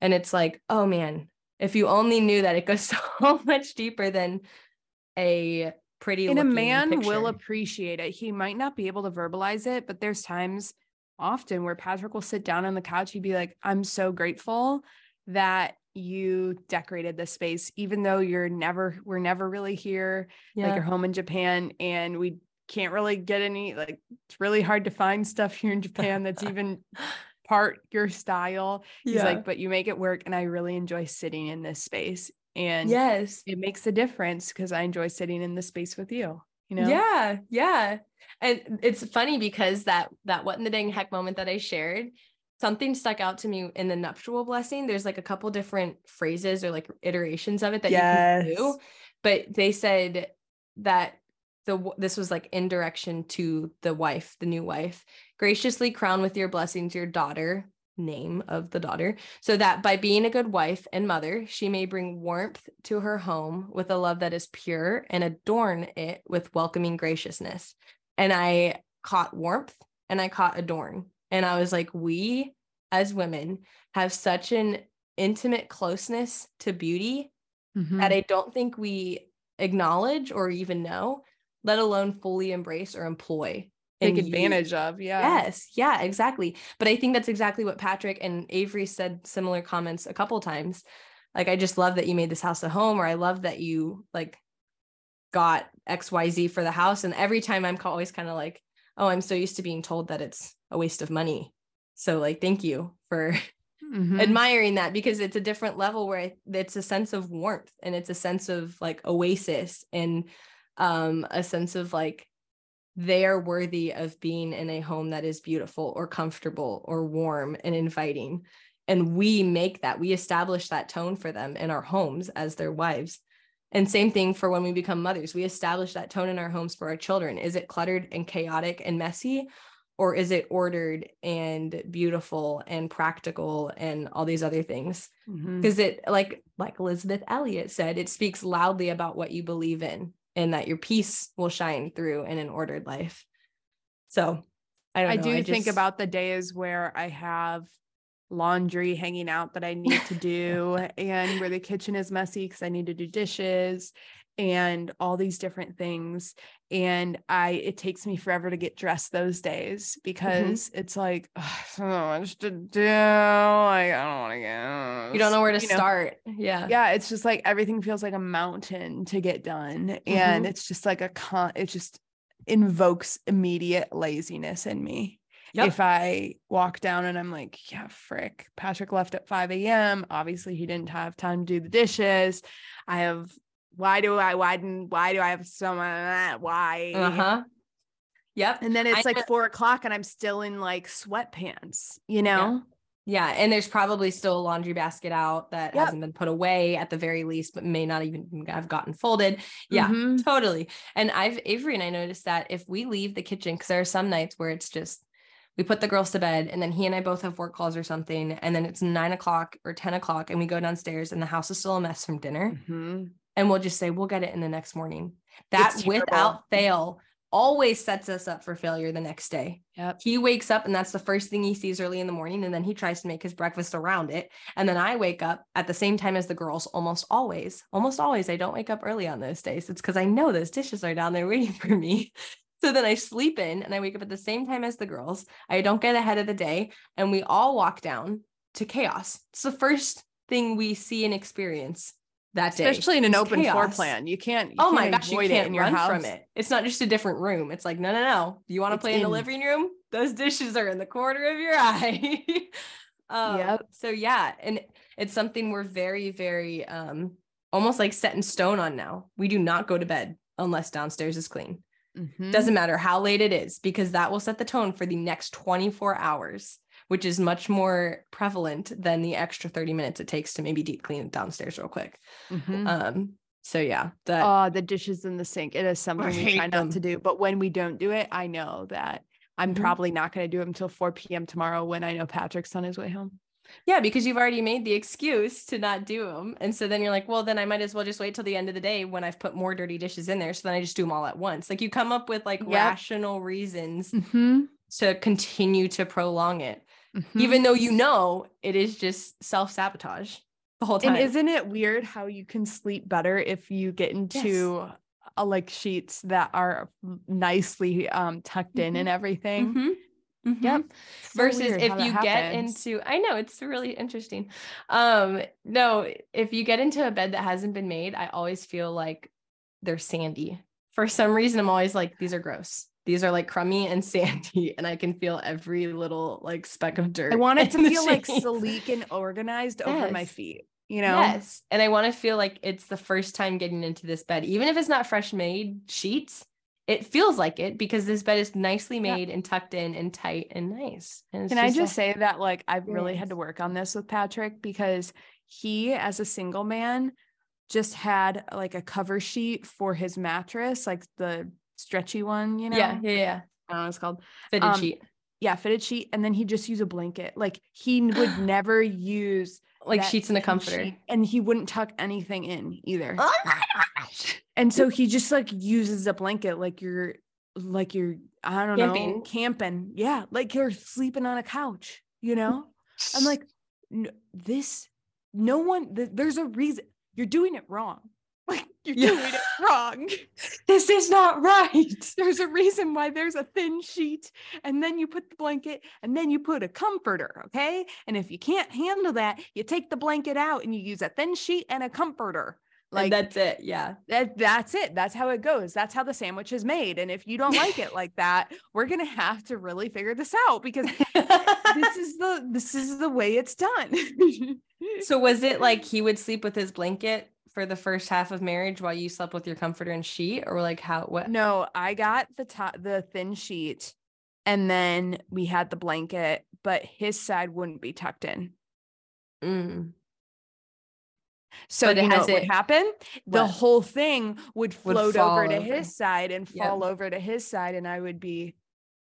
and it's like oh man if you only knew that it goes so much deeper than a pretty and a man picture. will appreciate it he might not be able to verbalize it but there's times often where patrick will sit down on the couch he'd be like i'm so grateful that you decorated this space even though you're never we're never really here yeah. like you're home in japan and we can't really get any like it's really hard to find stuff here in japan that's even part your style. He's yeah. like, but you make it work. And I really enjoy sitting in this space. And yes, it makes a difference because I enjoy sitting in the space with you. You know? Yeah. Yeah. And it's funny because that that what in the dang heck moment that I shared, something stuck out to me in the nuptial blessing. There's like a couple different phrases or like iterations of it that yes. you can do. But they said that the this was like in direction to the wife, the new wife. Graciously crown with your blessings your daughter, name of the daughter, so that by being a good wife and mother, she may bring warmth to her home with a love that is pure and adorn it with welcoming graciousness. And I caught warmth and I caught adorn. And I was like, we as women have such an intimate closeness to beauty mm-hmm. that I don't think we acknowledge or even know let alone fully embrace or employ take advantage of yeah. Yes yeah exactly. But i think that's exactly what patrick and avery said similar comments a couple times. Like i just love that you made this house a home or i love that you like got xyz for the house. And every time i'm always kind of like oh i'm so used to being told that it's a waste of money. So like thank you for mm-hmm. admiring that because it's a different level where it's a sense of warmth and it's a sense of like oasis and um, a sense of like they are worthy of being in a home that is beautiful or comfortable or warm and inviting. And we make that, we establish that tone for them in our homes as their wives. And same thing for when we become mothers, we establish that tone in our homes for our children. Is it cluttered and chaotic and messy? Or is it ordered and beautiful and practical and all these other things? Because mm-hmm. it, like, like Elisabeth Elliot said, it speaks loudly about what you believe in and that your peace will shine through in an ordered life. So I don't I know. do I think about the days where I have laundry hanging out that I need to do and where the kitchen is messy because I need to do dishes and all these different things and i it takes me forever to get dressed those days mm-hmm. because mm-hmm. it's like oh, so much to do like i don't want to get you don't know where to you start know? yeah yeah it's just like everything feels like a mountain to get done mm-hmm. and it's just like a con it just invokes immediate laziness in me Yep. If I walk down and I'm like, yeah, frick, Patrick left at 5 a.m. Obviously, he didn't have time to do the dishes. I have why do I why didn't why do I have so much why? Uh-huh. Yep. And then it's I like four o'clock and I'm still in like sweatpants, you know? Yeah. yeah. And there's probably still a laundry basket out that yep. hasn't been put away at the very least, but may not even have gotten folded. Yeah, mm-hmm. totally. And I've Avery and I noticed that if we leave the kitchen, because there are some nights where it's just we put the girls to bed and then he and I both have work calls or something. And then it's nine o'clock or 10 o'clock and we go downstairs and the house is still a mess from dinner. Mm-hmm and we'll just say we'll get it in the next morning. That without fail always sets us up for failure the next day. Yep. He wakes up and that's the first thing he sees early in the morning and then he tries to make his breakfast around it. And then I wake up at the same time as the girls almost always. Almost always I don't wake up early on those days. It's cuz I know those dishes are down there waiting for me. So then I sleep in and I wake up at the same time as the girls. I don't get ahead of the day and we all walk down to chaos. It's the first thing we see and experience that day. Especially in an open chaos. floor plan. You can't, you oh can't my gosh, you can't run house. from it. It's not just a different room. It's like, no, no, no. You want to play in, in the living room? Those dishes are in the corner of your eye. um, yep. So yeah. And it's something we're very, very um almost like set in stone on now. We do not go to bed unless downstairs is clean. Mm-hmm. Doesn't matter how late it is, because that will set the tone for the next 24 hours which is much more prevalent than the extra 30 minutes it takes to maybe deep clean downstairs real quick. Mm-hmm. Um, So yeah, that Oh, the dishes in the sink. It is something we try not to do. But when we don't do it, I know that I'm Mhm. probably not going to do it until 4 p.m. tomorrow when I know Patrick's on his way home. yeah, because you've already made the excuse to not do them. And so then you're like, well, then I might as well just wait till the end of the day when I've put more dirty dishes in there. So then I just do them all at once. Like you come up with like Yep. rational reasons Mm-hmm. to continue to prolong it, even though you know it is just self sabotage the whole time. and isn't it weird how you can sleep better if you get into uh, like sheets that are nicely um tucked in and everything? Mhm. Mhm. Yep. So versus if you get into i know it's really interesting um no if you get into a bed that hasn't been made i always feel like they're sandy for some reason i'm always like these are gross these are like crummy and sandy and i can feel every little like speck of dirt I want it to feel like sleek and organized over my feet, you know? yes and i want to feel like it's the first time getting into this bed even if it's not fresh made sheets it feels like it because this bed is nicely Yeah. made and tucked in and tight and nice and it's Can I just say that like I've really had to work on this with Patrick because he as a single man just had like a cover sheet for his mattress, like the stretchy one, you know. yeah yeah yeah I don't know what it's called. fitted Um, sheet Yeah, fitted sheet. And then he just use a blanket. Like he would never use like sheets in a comforter. sheet, and he wouldn't tuck anything in either. Oh my gosh. And so he just like uses a blanket like you're like you're I don't know Camping. camping. Yeah, like you're sleeping on a couch, you know? I'm like "N- this no one th- there's a reason you're doing it wrong. Like you're Yeah. doing it wrong. this is not right. There's a reason why there's a thin sheet and then you put the blanket and then you put a comforter, okay? And if you can't handle that, you take the blanket out and you use a thin sheet and a comforter. Like Like that's it. Yeah. that that's it. That's how it goes. That's how the sandwich is made. And if you don't like it like that, we're gonna have to really figure this out because this is the this is the way it's done. so was it like he would sleep with his blanket for the first half of marriage while you slept with your comforter and sheet or like how what no, I got the top the thin sheet and then we had the blanket, but his side wouldn't be tucked in. Mm. So you know what would happen? The whole thing would Would float fall over to over. his side and Yep. fall over to his side, and I would be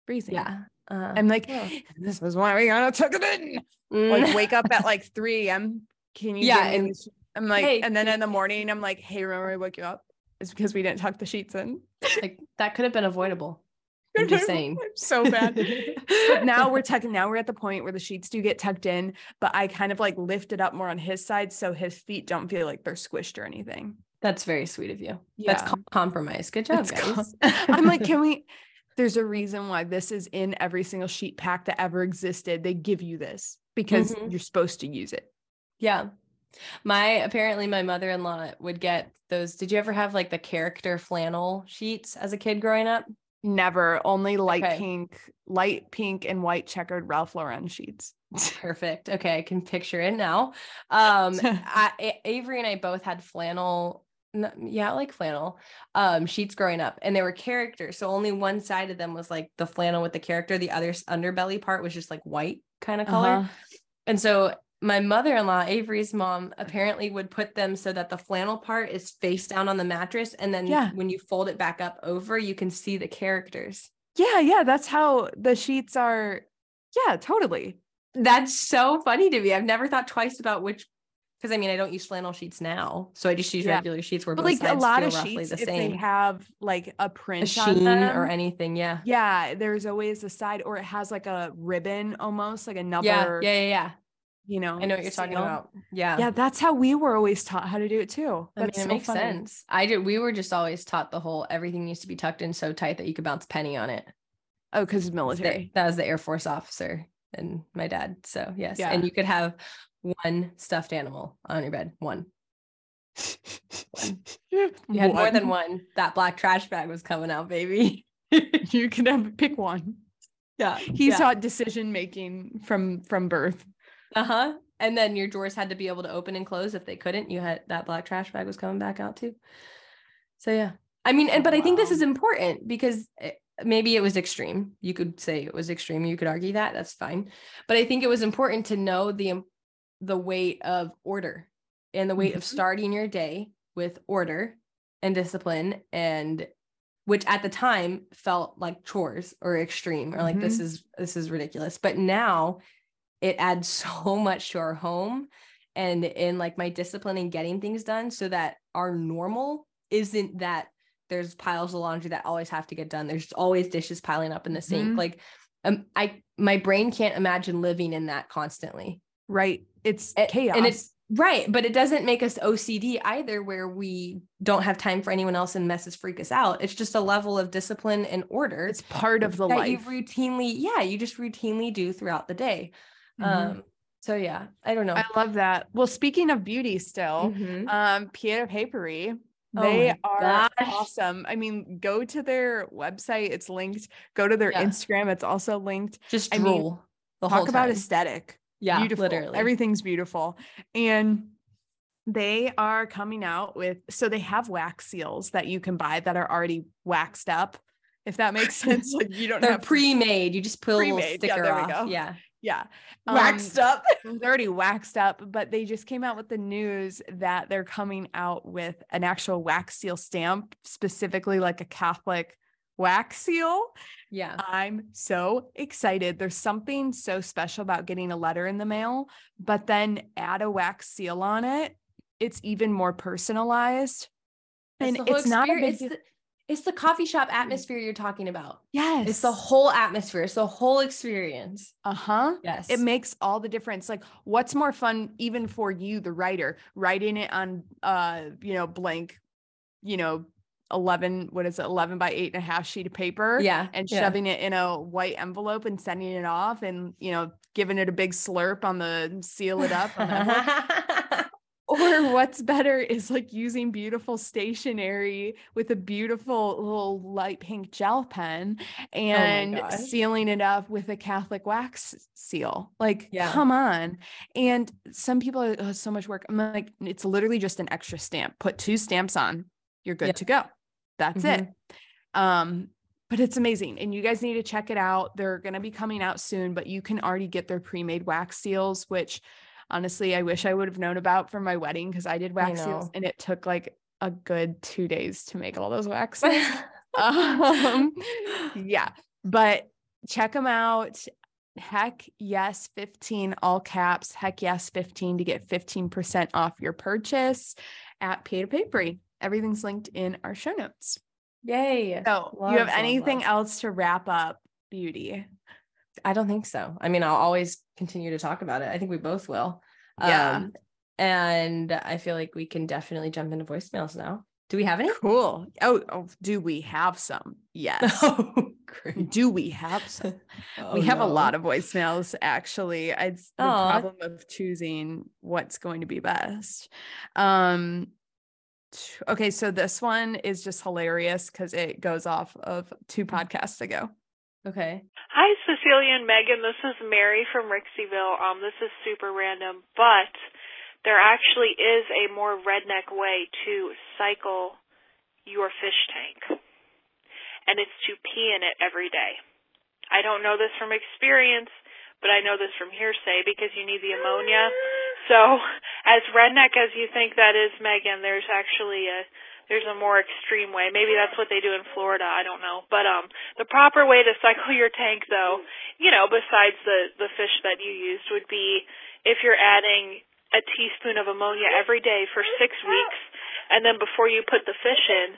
freezing. Yeah. Uh, I'm like, yeah. this is why we gotta tuck it in. Like wake up at like 3 a.m. Can you Yeah, and-? I'm like, Hey, and then in the morning, I'm like, hey, remember I woke you up? It's because we didn't tuck the sheets in. like that could have been avoidable. I'm just saying. so bad. now we're tucking now we're at the point where the sheets do get tucked in but i kind of like lift it up more on his side so his feet don't feel like they're squished or anything That's very sweet of you. That's Yeah. com- compromise. Good job, It's guys. i'm like can we there's a reason why this is in every single sheet pack that ever existed they give you this because Mhm. you're supposed to use it Yeah. My apparently my mother-in-law would get those. Did you ever have like the character flannel sheets as a kid growing up? never only light Okay. pink light pink and white checkered ralph lauren sheets Perfect. Okay, I can picture it now. Um I, Avery and I both had flannel yeah, like flannel um sheets growing up and they were characters. So only one side of them was like the flannel with the character, the other underbelly part was just like white kind of color. Uh-huh. And so my mother-in-law, Avery's mom, apparently would put them so that the flannel part is face down on the mattress. And then Yeah. when you fold it back up over, you can see the characters. yeah yeah that's how the sheets are yeah totally That's so funny to me. I've never thought twice about which because I mean I don't use flannel sheets now. So I just use Yeah. regular sheets where but both like a lot feel of roughly sheets the if they have like a A print on sheen them, or anything. Yeah. yeah there's always a side or it has like a ribbon almost like another Yeah. Yeah. Yeah. Yeah. You know I know what you're talking about. Yeah. yeah that's how we were always taught how to do it too I mean, it so makes funny. sense. I did. We were just always taught the whole everything needs to be tucked in so tight that you could bounce a penny on it. oh because military that was the Air Force officer and my dad. So yes, Yeah. and you could have one stuffed animal on your bed. One. You had more than one. That black trash bag was coming out, baby. you can have pick one yeah, he yeah. taught decision making from from birth Uh huh. And then your drawers had to be able to open and close. If they couldn't, you had that black trash bag was coming back out too. So yeah, I mean, and but I think this is important because it- maybe it was extreme. You could say it was extreme. You could argue that. That's fine. But I think it was important to know the the weight of order and the weight of Mhm. starting your day with order and discipline and which at the time felt like chores or extreme or like this Mhm. is this is ridiculous but now it adds so much to our home and in like my discipline in getting things done so that our normal isn't that there's piles of laundry that always have to get done. There's always dishes piling up in the sink. Mhm. like um i my brain can't imagine living in that constantly. Right. It's A- chaos. and it's right. But it doesn't make us ocd either where we don't have time for anyone else and messes freak us out. It's just a level of discipline and order it's part of the life you routinely yeah you just routinely do throughout the day Mhm. um so yeah i don't know I love that. Well, speaking of beauty still, Mhm. um, Pieta Paperie. Oh They my are gosh. awesome. I mean, go to their website, it's linked. Go to their Yeah. Instagram, it's also linked. just I mean, the whole Talk about aesthetic. yeah beautiful. literally Everything's beautiful. And they are coming out with so they have wax seals that you can buy that are already waxed up. If that makes sense. Like you don't they're have pre-made you just put a little Pre-made. Yeah, sticker we off go. Yeah yeah. waxed Um, up they're already waxed up, but they just came out with the news that they're coming out with an actual wax seal stamp, specifically like a Catholic wax seal. yeah I'm so excited. There's something so special about getting a letter in the mail, but then add a wax seal on it. It's even more personalized. and the whole it's not a big it's the, it's the coffee shop atmosphere you're talking about Yes. it's the whole atmosphere it's the whole experience uh-huh. yes It makes all the difference. Like, what's more fun, even for you, the writer, writing it on, uh, you know, blank, you know, 11, what is it, 11 by eight and a half sheet of paper yeah and yeah. shoving it in a white envelope and sending it off and, you know, giving it a big slurp on the seal it up. on the envelope. or what's better is like using beautiful stationery with a beautiful little light pink gel pen and gosh. sealing it up with a Catholic wax seal. Like, Yeah. come on. And some people are "Oh, so much work. I'm like, it's literally just an extra stamp. Put two stamps on, you're good Yeah. to go. That's it. Um, but it's amazing. And you guys need to check it out. They're going to be coming out soon, but you can already get their pre-made wax seals, which honestly, I wish I would have known about for my wedding because I did wax seals and it took like a good two days to make all those wax seals. um, yeah, but check them out. Heck yes, 15 all caps. Heck yes, 15 to get 15% off your purchase at Pieta Paperie. Everything's linked in our show notes. yay So, Love, you have love, anything love. else to wrap up beauty? I don't think so. I mean, I'll always continue to talk about it. I think we both will. Yeah. Um, and I feel like we can definitely jump into voicemails now. Do we have any? Cool. Oh, oh do we have some? Yes. Oh, great. do we have some? we have a lot of voicemails actually. It's the Aw. problem of choosing what's going to be best. Um okay, so this one is just hilarious because it goes off of two podcasts ago. Okay. Hi, Cecilia and Megan. This is Mary from Rixieville. Um, this is super random, but there actually is a more redneck way to cycle your fish tank, and it's to pee in it every day. I don't know this from experience, but I know this from hearsay because you need the ammonia. So, as redneck as you think that is, Megan, there's actually a there's a more extreme way. Maybe that's what they do in Florida. I don't know. But um the proper way to cycle your tank though, you know, besides the the fish that you used would be if you're adding a teaspoon of ammonia every day for 6 weeks and then before you put the fish in,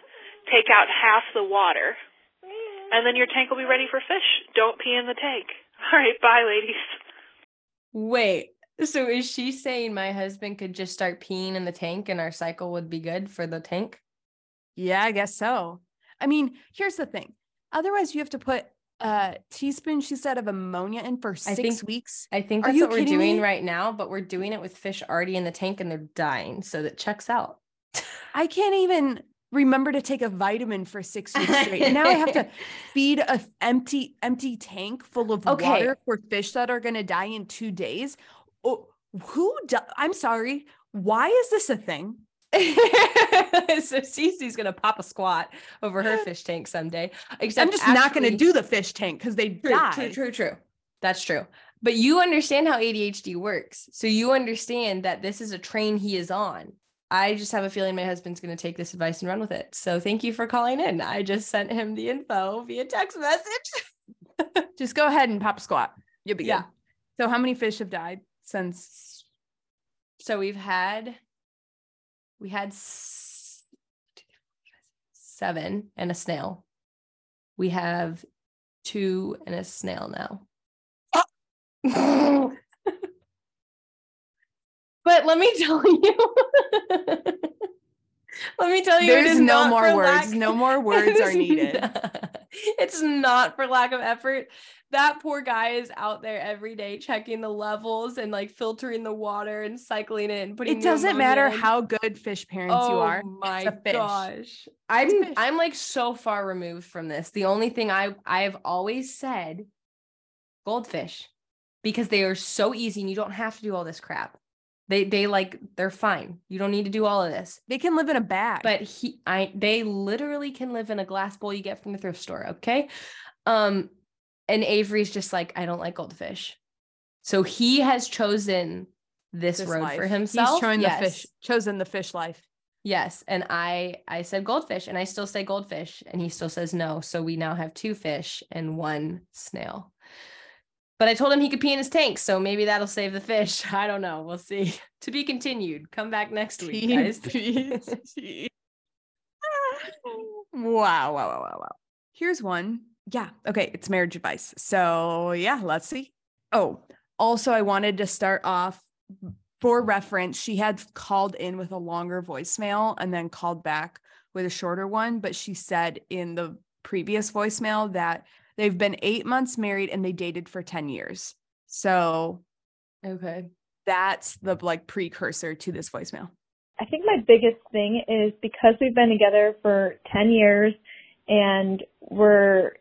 take out half the water. And then your tank will be ready for fish. Don't pee in the tank. All right, bye ladies. Wait. So is she saying my husband could just start peeing in the tank and our cycle would be good for the tank? Yeah, I guess so. I mean, here's the thing. Otherwise, you have to put a teaspoon, she said, of ammonia in for six think- weeks. I think that's what we're doing me? right now, but we're doing it with fish already in the tank and they're dying. So that checks out. I can't even remember to take a vitamin for six weeks straight. And now I have to feed a empty empty tank full of Okay. water for fish that are going to die in two days. Oh, who? Do- I'm sorry. Why is this a thing? so Cece's gonna pop a squat over her fish tank someday. Except I'm just not going to do the fish tank because they True, die. true, true, true. That's true. But you understand how ADHD works. So you understand that this is a train he is on. I just have a feeling my husband's going to take this advice and run with it. So thank you for calling in. I just sent him the info via text message. Just go ahead and pop a squat. You'll be Yeah. good. So how many fish have died since so we've had we had seven and a snail. We have two and a snail now. but let me tell you. let me tell you, there's is no more words. lack- No more words are needed. not- it's not for lack of effort. That poor guy is out there every day checking the levels and like filtering the water and cycling it and putting. It doesn't matter in. how good fish parents you Oh are. my gosh. I'm. I'm like so far removed from this. The only thing I I've always said goldfish because they are so easy and you don't have to do all this crap. They they like they're fine. You don't need to do all of this. They can live in a bag. But he I they literally can live in a glass bowl you get from the thrift store, okay? Um and Avery's just like I don't like goldfish. So he has chosen this, This road life. for himself. He's chosen Yes. the fish, chosen the fish life. Yes, and I I said goldfish and I still say goldfish and he still says no. So we now have two fish and one snail. But I told him he could pee in his tank, so maybe that'll save the fish. I don't know. We'll see. To be continued. Come back next week, guys. Wow, wow, wow, wow, wow. Here's one. Yeah. Okay. It's marriage advice. So, yeah, let's see. Oh, also, I wanted to start off for reference. She had called in with a longer voicemail and then called back with a shorter one. But she said in the previous voicemail that they've been eight months married and they dated for 10 years. So, okay. that's the like precursor to this voicemail. I think my biggest thing is because we've been together for 10 years and we're,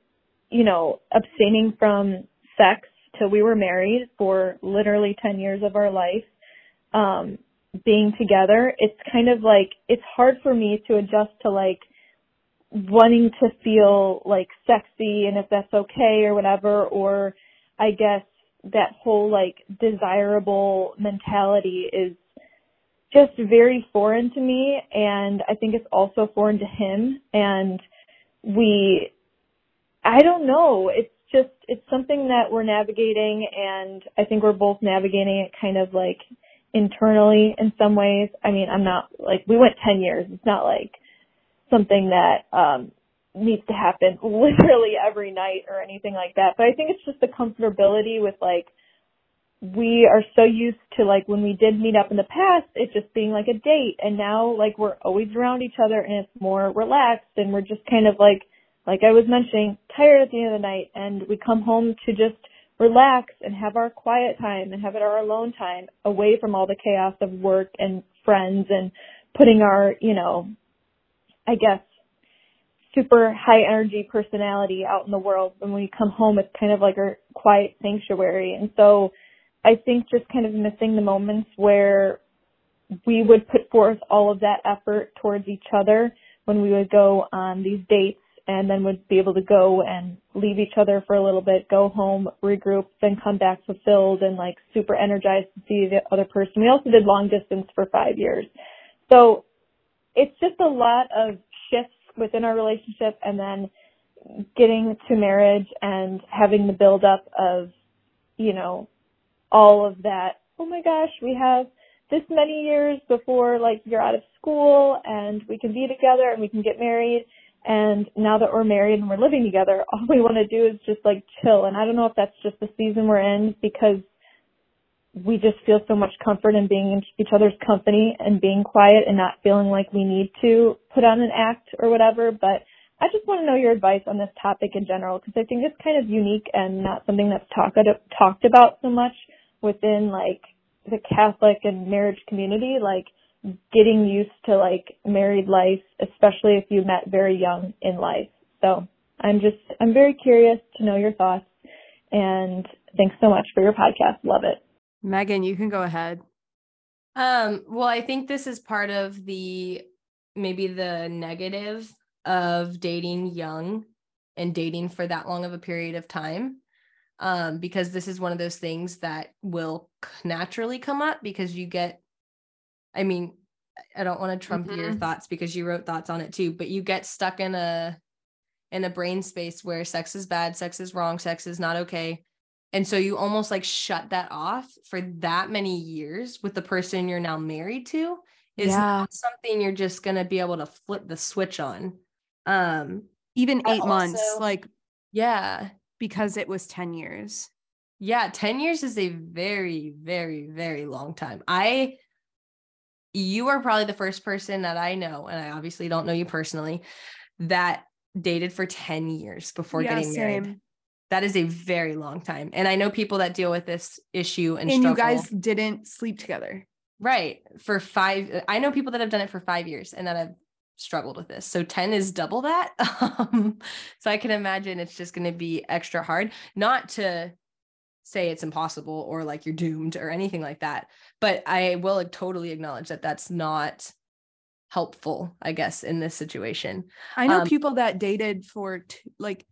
you know, abstaining from sex till we were married for literally 10 years of our life, um, being together, it's kind of like, it's hard for me to adjust to like wanting to feel like sexy and if that's okay or whatever, or I guess that whole like desirable mentality is just very foreign to me and I think it's also foreign to him and we I don't know. It's just it's something that we're navigating and I think we're both navigating it kind of like internally in some ways. I mean I'm not like we went 10 years. It's not like something that um needs to happen literally every night or anything like that. But I think it's just the comfortability with like we are so used to like when we did meet up in the past, it just being like a date. And now like we're always around each other and it's more relaxed and we're just kind of like, like I was mentioning, tired at the end of the night and we come home to just relax and have our quiet time and have it our alone time away from all the chaos of work and friends and putting our, you know, I guess super high energy personality out in the world. And When we come home, it's kind of like a quiet sanctuary. And so, I think just kind of missing the moments where we would put forth all of that effort towards each other when we would go on these dates and then would be able to go and leave each other for a little bit, go home, regroup, then come back fulfilled and like super energized to see the other person. We also did long distance for five years. So it's just a lot of shifts within our relationship and then getting to marriage and having the build up of, you know, all of that. Oh my gosh, we have this many years before like you're out of school and we can be together and we can get married. And now that we're married and we're living together, all we want to do is just like chill. And I don't know if that's just the season we're in because we just feel so much comfort in being in each other's company and being quiet and not feeling like we need to put on an act or whatever. But I just want to know your advice on this topic in general because I think it's kind of unique and not something that's talked talked about so much within like the Catholic and marriage community, like getting used to like married life, especially if you met very young in life. So I'm just, I'm very curious to know your thoughts and thanks so much for your podcast. Love it. Megan, you can go ahead. Um, well, I think this is part of the maybe the negative of dating young and dating for that long of a period of time. Um, because this is one of those things that will naturally come up because you get, I mean, I don't want to trump your Mhm. thoughts because you wrote thoughts on it too, but you get stuck in a in a brain space where sex is bad, sex is wrong, sex is not okay. And so you almost like shut that off for that many years with the person you're now married to is Yeah. not something you're just going to be able to flip the switch on. Um Even I eight months, like yeah. because it was 10 years. Yeah, 10 years is a very, very, very long time. I, you are probably the first person that I know, and I obviously don't know you personally, that dated for 10 years before Yeah, getting married. same. That is a very long time. And I know people that deal with this issue and, And you guys didn't sleep together. right for five. I know people that have done it for five years and that have struggled with this. So 10 is double that. Um, so I can imagine it's just going to be extra hard, not to say it's impossible or like you're doomed or anything like that. But I will totally acknowledge that that's not helpful, I guess, in this situation. I know Um, people that dated for t- like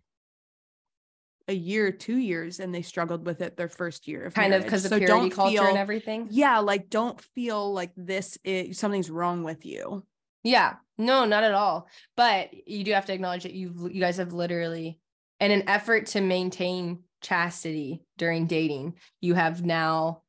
a year, two years, and they struggled with it their first year of Kind of marriage. because of purity don't culture and everything. Yeah, like don't feel like this is something's wrong with you. Yeah, no, not at all. But you do have to acknowledge that you've you guys have literally, in an effort to maintain chastity during dating, you have now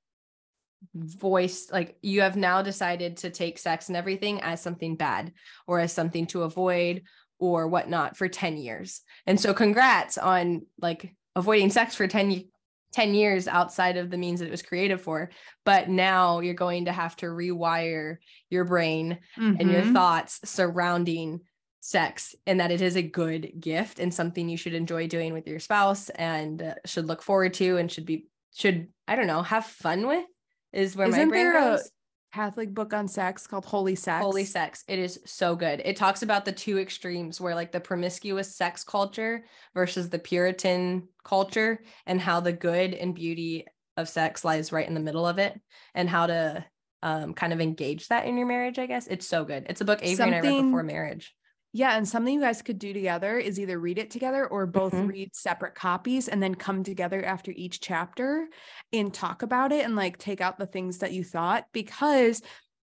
voiced like you have now decided to take sex and everything as something bad or as something to avoid or whatnot for 10 years. And so congrats on like avoiding sex for 10 10 years outside of the means that it was created for. But now you're going to have to rewire your brain and your Mhm. thoughts surrounding sex and that it is a good gift and something you should enjoy doing with your spouse and uh, should look forward to and should be should I don't know have fun with is where my Isn't brain there a goes. Catholic book on sex called Holy Sex. Holy sex. It is so good. It talks about the two extremes where like the promiscuous sex culture versus the Puritan culture and how the good and beauty of sex lies right in the middle of it and how to um, kind of engage that in your marriage, I guess. It's so good. It's a book Avery and I read before marriage. Yeah, and something you guys could do together is either read it together or both Mhm. read separate copies and then come together after each chapter and talk about it and like take out the things that you thought because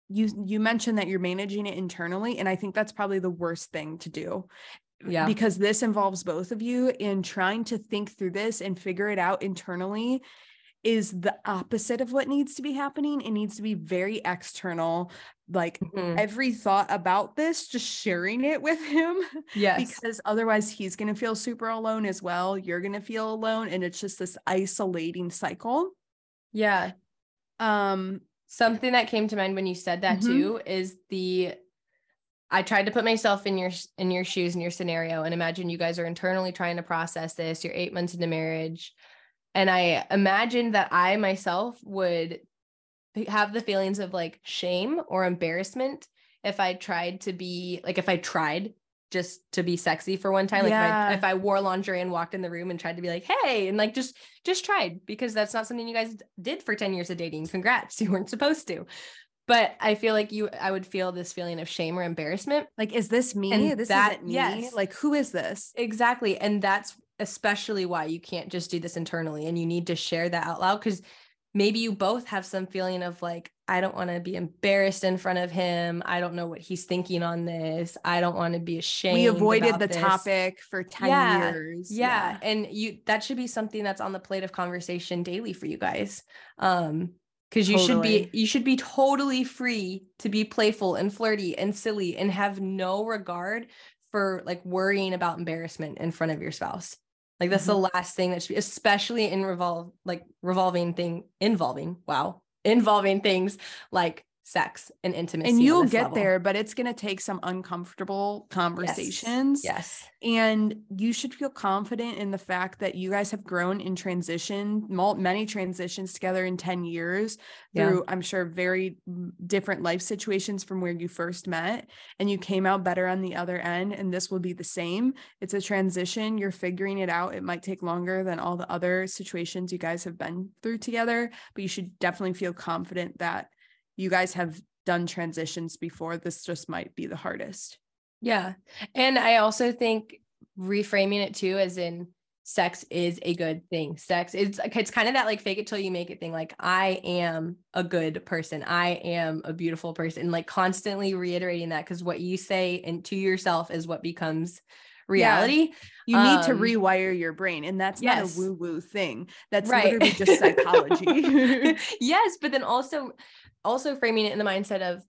you you mentioned that you're managing it internally and I think that's probably the worst thing to do. Yeah. Because this involves both of you in trying to think through this and figure it out internally is the opposite of what needs to be happening. It needs to be very external. Like Mhm. every thought about this, just sharing it with him Yes. because otherwise he's going to feel super alone as well. You're going to feel alone and it's just this isolating cycle. yeah. Um Something that came to mind when you said that Mhm. too is the I tried to put myself in your in your shoes in your scenario and imagine you guys are internally trying to process this. You're 8 months into marriage and I imagined that I myself would have the feelings of like shame or embarrassment if I tried to be like if I tried just to be sexy for one time like if, I, if I wore lingerie and walked in the room and tried to be like hey and like just just tried because that's not something you guys did for 10 years of dating congrats you weren't supposed to but I feel like you I would feel this feeling of shame or embarrassment like is this me? And this that- isn't me. yes. Like who is this? Exactly. And that's especially why you can't just do this internally and you need to share that out loud because maybe you both have some feeling of like, I don't want to be embarrassed in front of him. I don't know what he's thinking on this. I don't want to be ashamed. We avoided the this." topic for 10 Yeah, years. Yeah. And you that should be something that's on the plate of conversation daily for you guys. Um because you should be you should be totally free to be playful and flirty and silly and have no regard for like worrying about embarrassment in front of your spouse. Like that's the mm-hmm. last thing that should be, especially in revolve like revolving thing involving wow involving things like sex and intimacy. And you'll get level. there, but it's going to take some uncomfortable conversations. Yes. And you should feel confident in the fact that you guys have grown in transition, many transitions together in 10 years Yeah. through, I'm sure, very different life situations from where you first met. And you came out better on the other end. And this will be the same. It's a transition. You're figuring it out. It might take longer than all the other situations you guys have been through together, but you should definitely feel confident that you guys have done transitions before. This just might be the hardest. Yeah. And I also think reframing it too, as in sex is a good thing. Sex it's it's kind of that like fake it till you make it thing. Like I am a good person. I am a beautiful person. Like constantly reiterating that because what you say and to yourself is what becomes reality. You need to Um, rewire your brain, and that's yes. not a woo woo thing. That's Right. literally just psychology. yes, but then also also framing it in the mindset of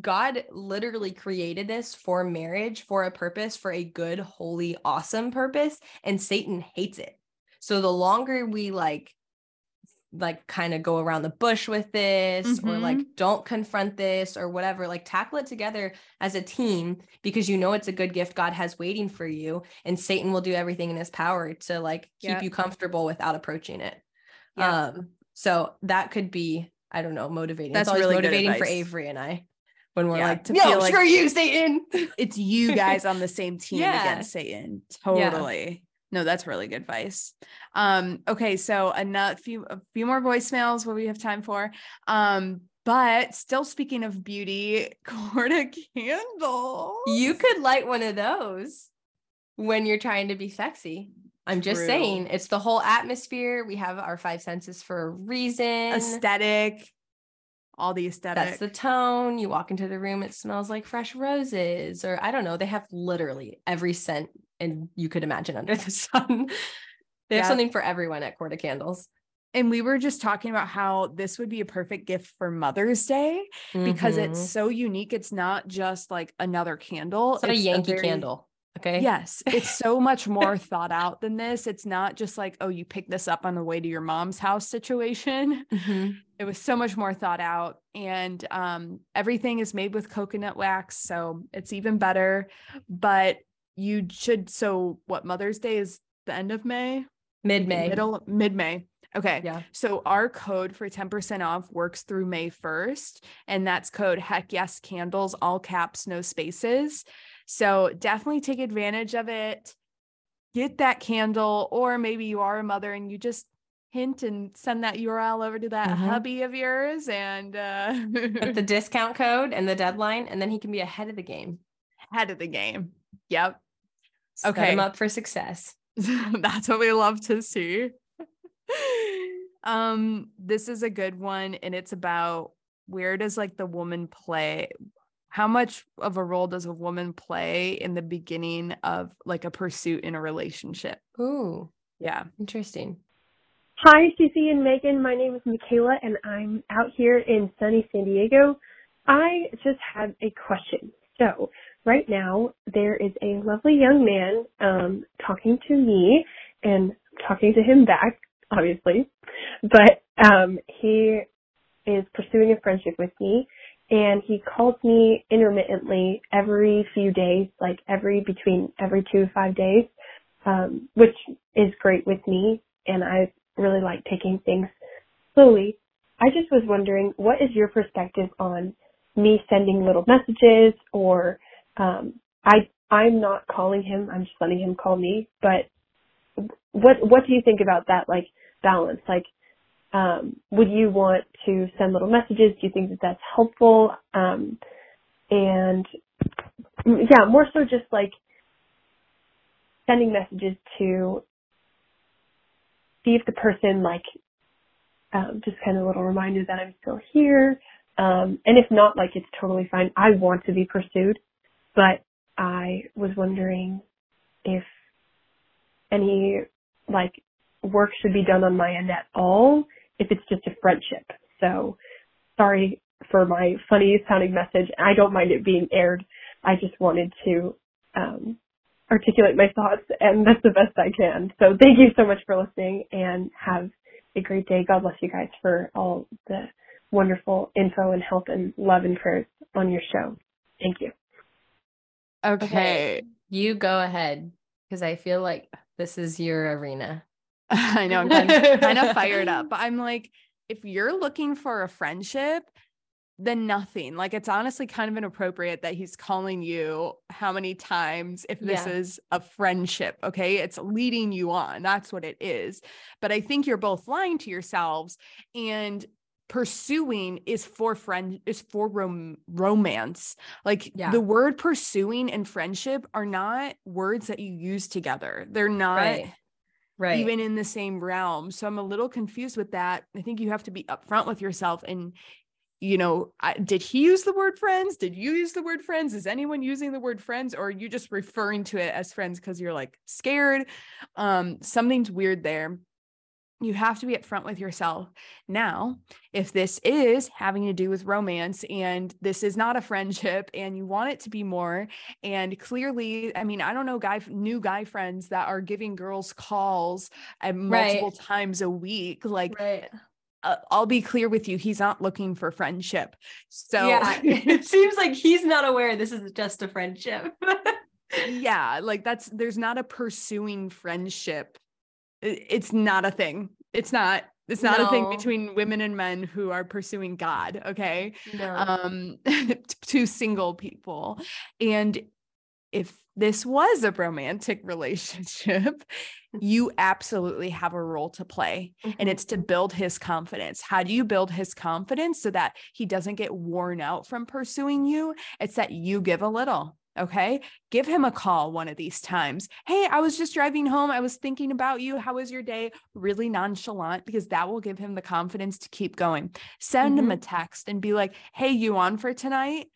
God literally created this for marriage for a purpose, for a good, holy, awesome purpose, and Satan hates it. So the longer we like like kind of go around the bush with this or like don't confront this or whatever like tackle it together as a team because you know it's a good gift God has waiting for you and Satan will do everything in his power to like keep Yep. you comfortable without approaching it. Yep. Um so that could be I don't know motivating. That's it's always really motivating for. Avery and I when we're Yeah, like to no feel like- screw you Satan. it's you guys on the same team Yeah. against Satan. Totally. No, that's really good advice. Um, okay, so another few a few more voicemails what we have time for. Um, but still speaking of beauty, Corda candle. you could light one of those when you're trying to be sexy. I'm just True. saying, it's the whole atmosphere. We have our five senses for a reason. aesthetic, all the aesthetic. That's the tone. You walk into the room, it smells like fresh roses, or I don't know. They have literally every scent and you could imagine under the sun. They have Yeah. something for everyone at Corda Candles. and we were just talking about how this would be a perfect gift for Mother's Day because it's Mhm. so unique. It's not just like another candle. it's not a Yankee very- candle. Okay. Yes, it's so much more thought out than this. It's not just like, oh, you pick this up on the way to your mom's house situation. Mhm. It was so much more thought out. And um, everything is made with coconut wax. So it's even better. But you should. So, what Mother's Day is the end of May? Mid May. Middle, mid May. Okay. Yeah. So our code for 10% off works through May 1st. And that's code heck yes candles, all caps, no spaces. So definitely take advantage of it. Get that candle, or maybe you are a mother and you just hint and send that URL over to that Mhm. hubby of yours and uh the discount code and the deadline, and then he can be ahead of the game. head of the game. Yep. Set Okay. him up for success. That's what we love to see. um, this is a good one, and it's about where does like the woman play? How much of a role does a woman play in the beginning of like a pursuit in a relationship? Ooh, Yeah. interesting. Hi, Cece and Megan. My name is Michaela, and I'm out here in sunny San Diego. I just had a question. So, right now, there is a lovely young man um, talking to me and talking to him back, obviously. But um, he is pursuing a friendship with me, and he calls me intermittently every few days, like every between every two to five days, um, which is great with me. And I really like taking things slowly. I just was wondering, what is your perspective on me sending little messages or um I I'm not calling him, I'm just letting him call me, but what what do you think about that like balance? Like um would you want to send little messages? Do you think that that's helpful? Um and yeah, more so just like sending messages to see if the person like um, just kind of a little reminder that I'm still here. Um, and if not, like it's totally fine. I want to be pursued, but I was wondering if any like work should be done on my end at all, if it's just a friendship. So sorry for my funny sounding message. I don't mind it being aired. I just wanted to um, articulate my thoughts, and that's the best I can. So thank you so much for listening, and have a great day. God bless you guys for all the wonderful info and help and love and prayers on your show. Thank you. Okay. You go ahead because I feel like this is your arena. I know I'm kind of, kind of fired up, but I'm like, if you're looking for a friendship, then nothing. Like it's honestly kind of inappropriate that he's calling you how many times if this Yeah. is a friendship. Okay. It's leading you on. That's what it is. But I think you're both lying to yourselves and pursuing is for friend is for rom- romance like Yeah. the word pursuing and friendship are not words that you use together they're not Right. right. even in the same realm. So I'm a little confused with that. I think you have to be upfront with yourself and you know, I, did he use the word friends? Did you use the word friends? Is anyone using the word friends or are you just referring to it as friends because you're like scared? Um, something's weird there. You have to be upfront with yourself. Now, if this is having to do with romance and this is not a friendship and you want it to be more, and clearly, I mean, I don't know guy new guy friends that are giving girls calls at multiple Right. times a week. Like right. uh, I'll be clear with you, he's not looking for friendship. So yeah, it seems like he's not aware this is just a friendship. yeah, like that's there's not a pursuing friendship. It's not a thing. It's not. It's not a thing between women and men who are pursuing God. Okay. no. Um, to single people, and if this was a romantic relationship, you absolutely have a role to play. and Mhm. it's to build his confidence. How do you build his confidence so that he doesn't get worn out from pursuing you? It's that you give a little. Okay. Give him a call one of these times. Hey, I was just driving home. I was thinking about you. How was your day? Really nonchalant because that will give him the confidence to keep going. Send him a text and be like, Hey, you on for tonight?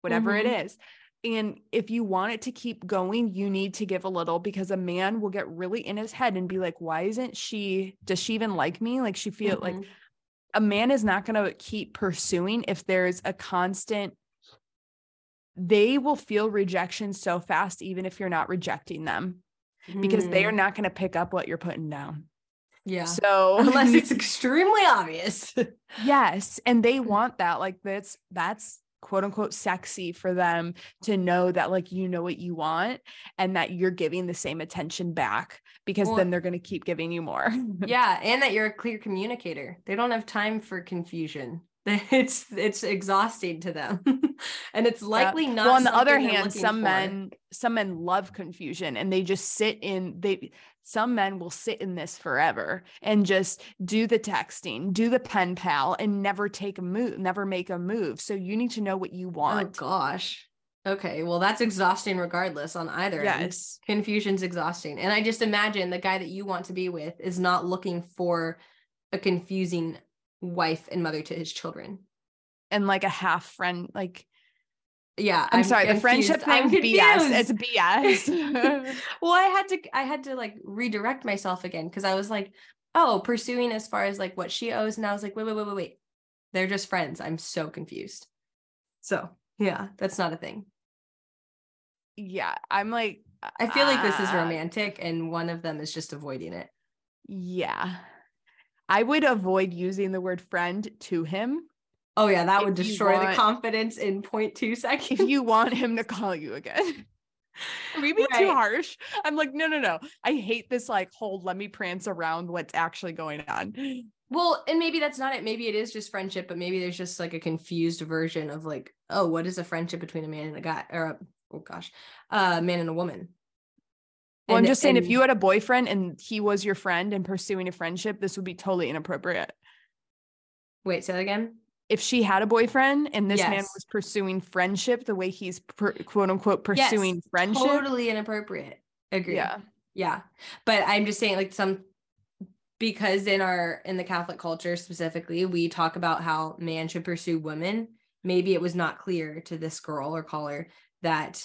Whatever it is. And if you want it to keep going, you need to give a little because a man will get really in his head and be like, why isn't she, does she even like me? Like she feel like Mhm. a man is not going to keep pursuing if there's a constant they will feel rejection so fast even if you're not rejecting them because they are Mhm. not going to pick up what you're putting down yeah. so Unless it's extremely obvious. yes and they want that like that's that's quote unquote sexy for them to know that like you know what you want and that you're giving the same attention back because Well- then they're going to keep giving you more yeah, and that you're a clear communicator. They don't have time for confusion. It's it's exhausting to them. and it's likely Yeah. not well on the other hand some for. men some men love confusion and they just sit in they some men will sit in this forever and just do the texting do the pen pal and never take a move never make a move so you need to know what you oh, want. Oh gosh. Okay, well that's exhausting regardless on either end. yes Confusion's exhausting. And I just imagine the guy that you want to be with is not looking for a confusing wife and mother to his children. and like a half friend like Yeah, i'm, sorry the friendship thing I'm bs it's bs well, I had to I had to like redirect myself again because I was like, oh, pursuing as far as like what she owes, and I was like, wait, wait, wait, wait, wait. They're just friends. I'm so confused. So yeah, that's not a thing. yeah i'm like I feel like this is uh, romantic, and one of them is just avoiding it. yeah i would avoid using the word friend to him Oh yeah, that would destroy the confidence in 0.2 seconds. if you want him to call you again. Maybe Right. too harsh. I'm like, no, no, no. I hate this. Like, hold, let me prance around what's actually going on. Well, and maybe that's not it. Maybe it is just friendship, but maybe there's just like a confused version of like, oh, what is a friendship between a man and a guy, or a, oh gosh, a man and a woman. Well, I'm just saying, if you had a boyfriend and he was your friend and pursuing a friendship, this would be totally inappropriate. wait, say that again. If she had a boyfriend and this man was pursuing friendship the way he's per, quote unquote pursuing Yes, friendship, Totally inappropriate. Agree. yeah, Yeah. But I'm just saying, like, some because in our in the Catholic culture specifically, we talk about how man should pursue women. Maybe it was not clear to this girl or caller that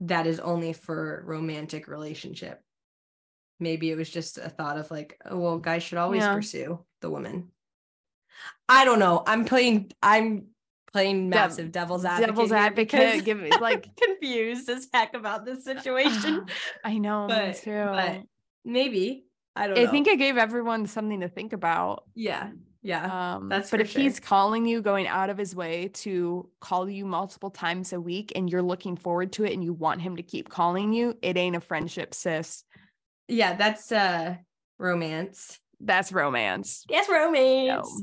that is only for romantic relationship. Maybe it was just a thought of like, oh well, guys should always Yeah. pursue the woman. I don't know. I'm playing. I'm playing massive devil's advocate. devil's advocate, because give me, like- confused as heck about this situation. I know, but, too. but maybe I don't I know. think I gave everyone something to think about. yeah, yeah, Um, that's but if he's calling you, going out of his way to call you multiple times a week, and you're looking forward to it, and you want him to keep calling you, it ain't a friendship, sis. yeah. That's uh romance. That's romance. Yes, romance.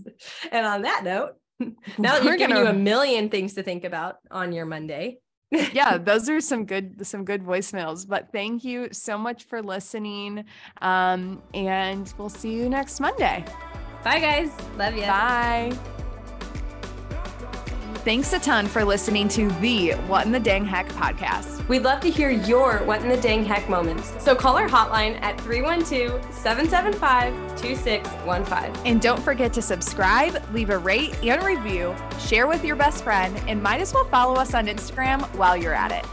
And on that note, now that We're you've given you a million things to think about on your Monday. yeah, those are some good some good voicemails. But thank you so much for listening. Um, and we'll see you next Monday. Bye, guys. Love you. Bye. Thanks a ton for listening to the What in the Dang Heck podcast. We'd love to hear your What in the Dang Heck moments. So call our hotline at 312 775 2615. And don't forget to subscribe, leave a rate and review, share with your best friend, and might as well follow us on Instagram while you're at it.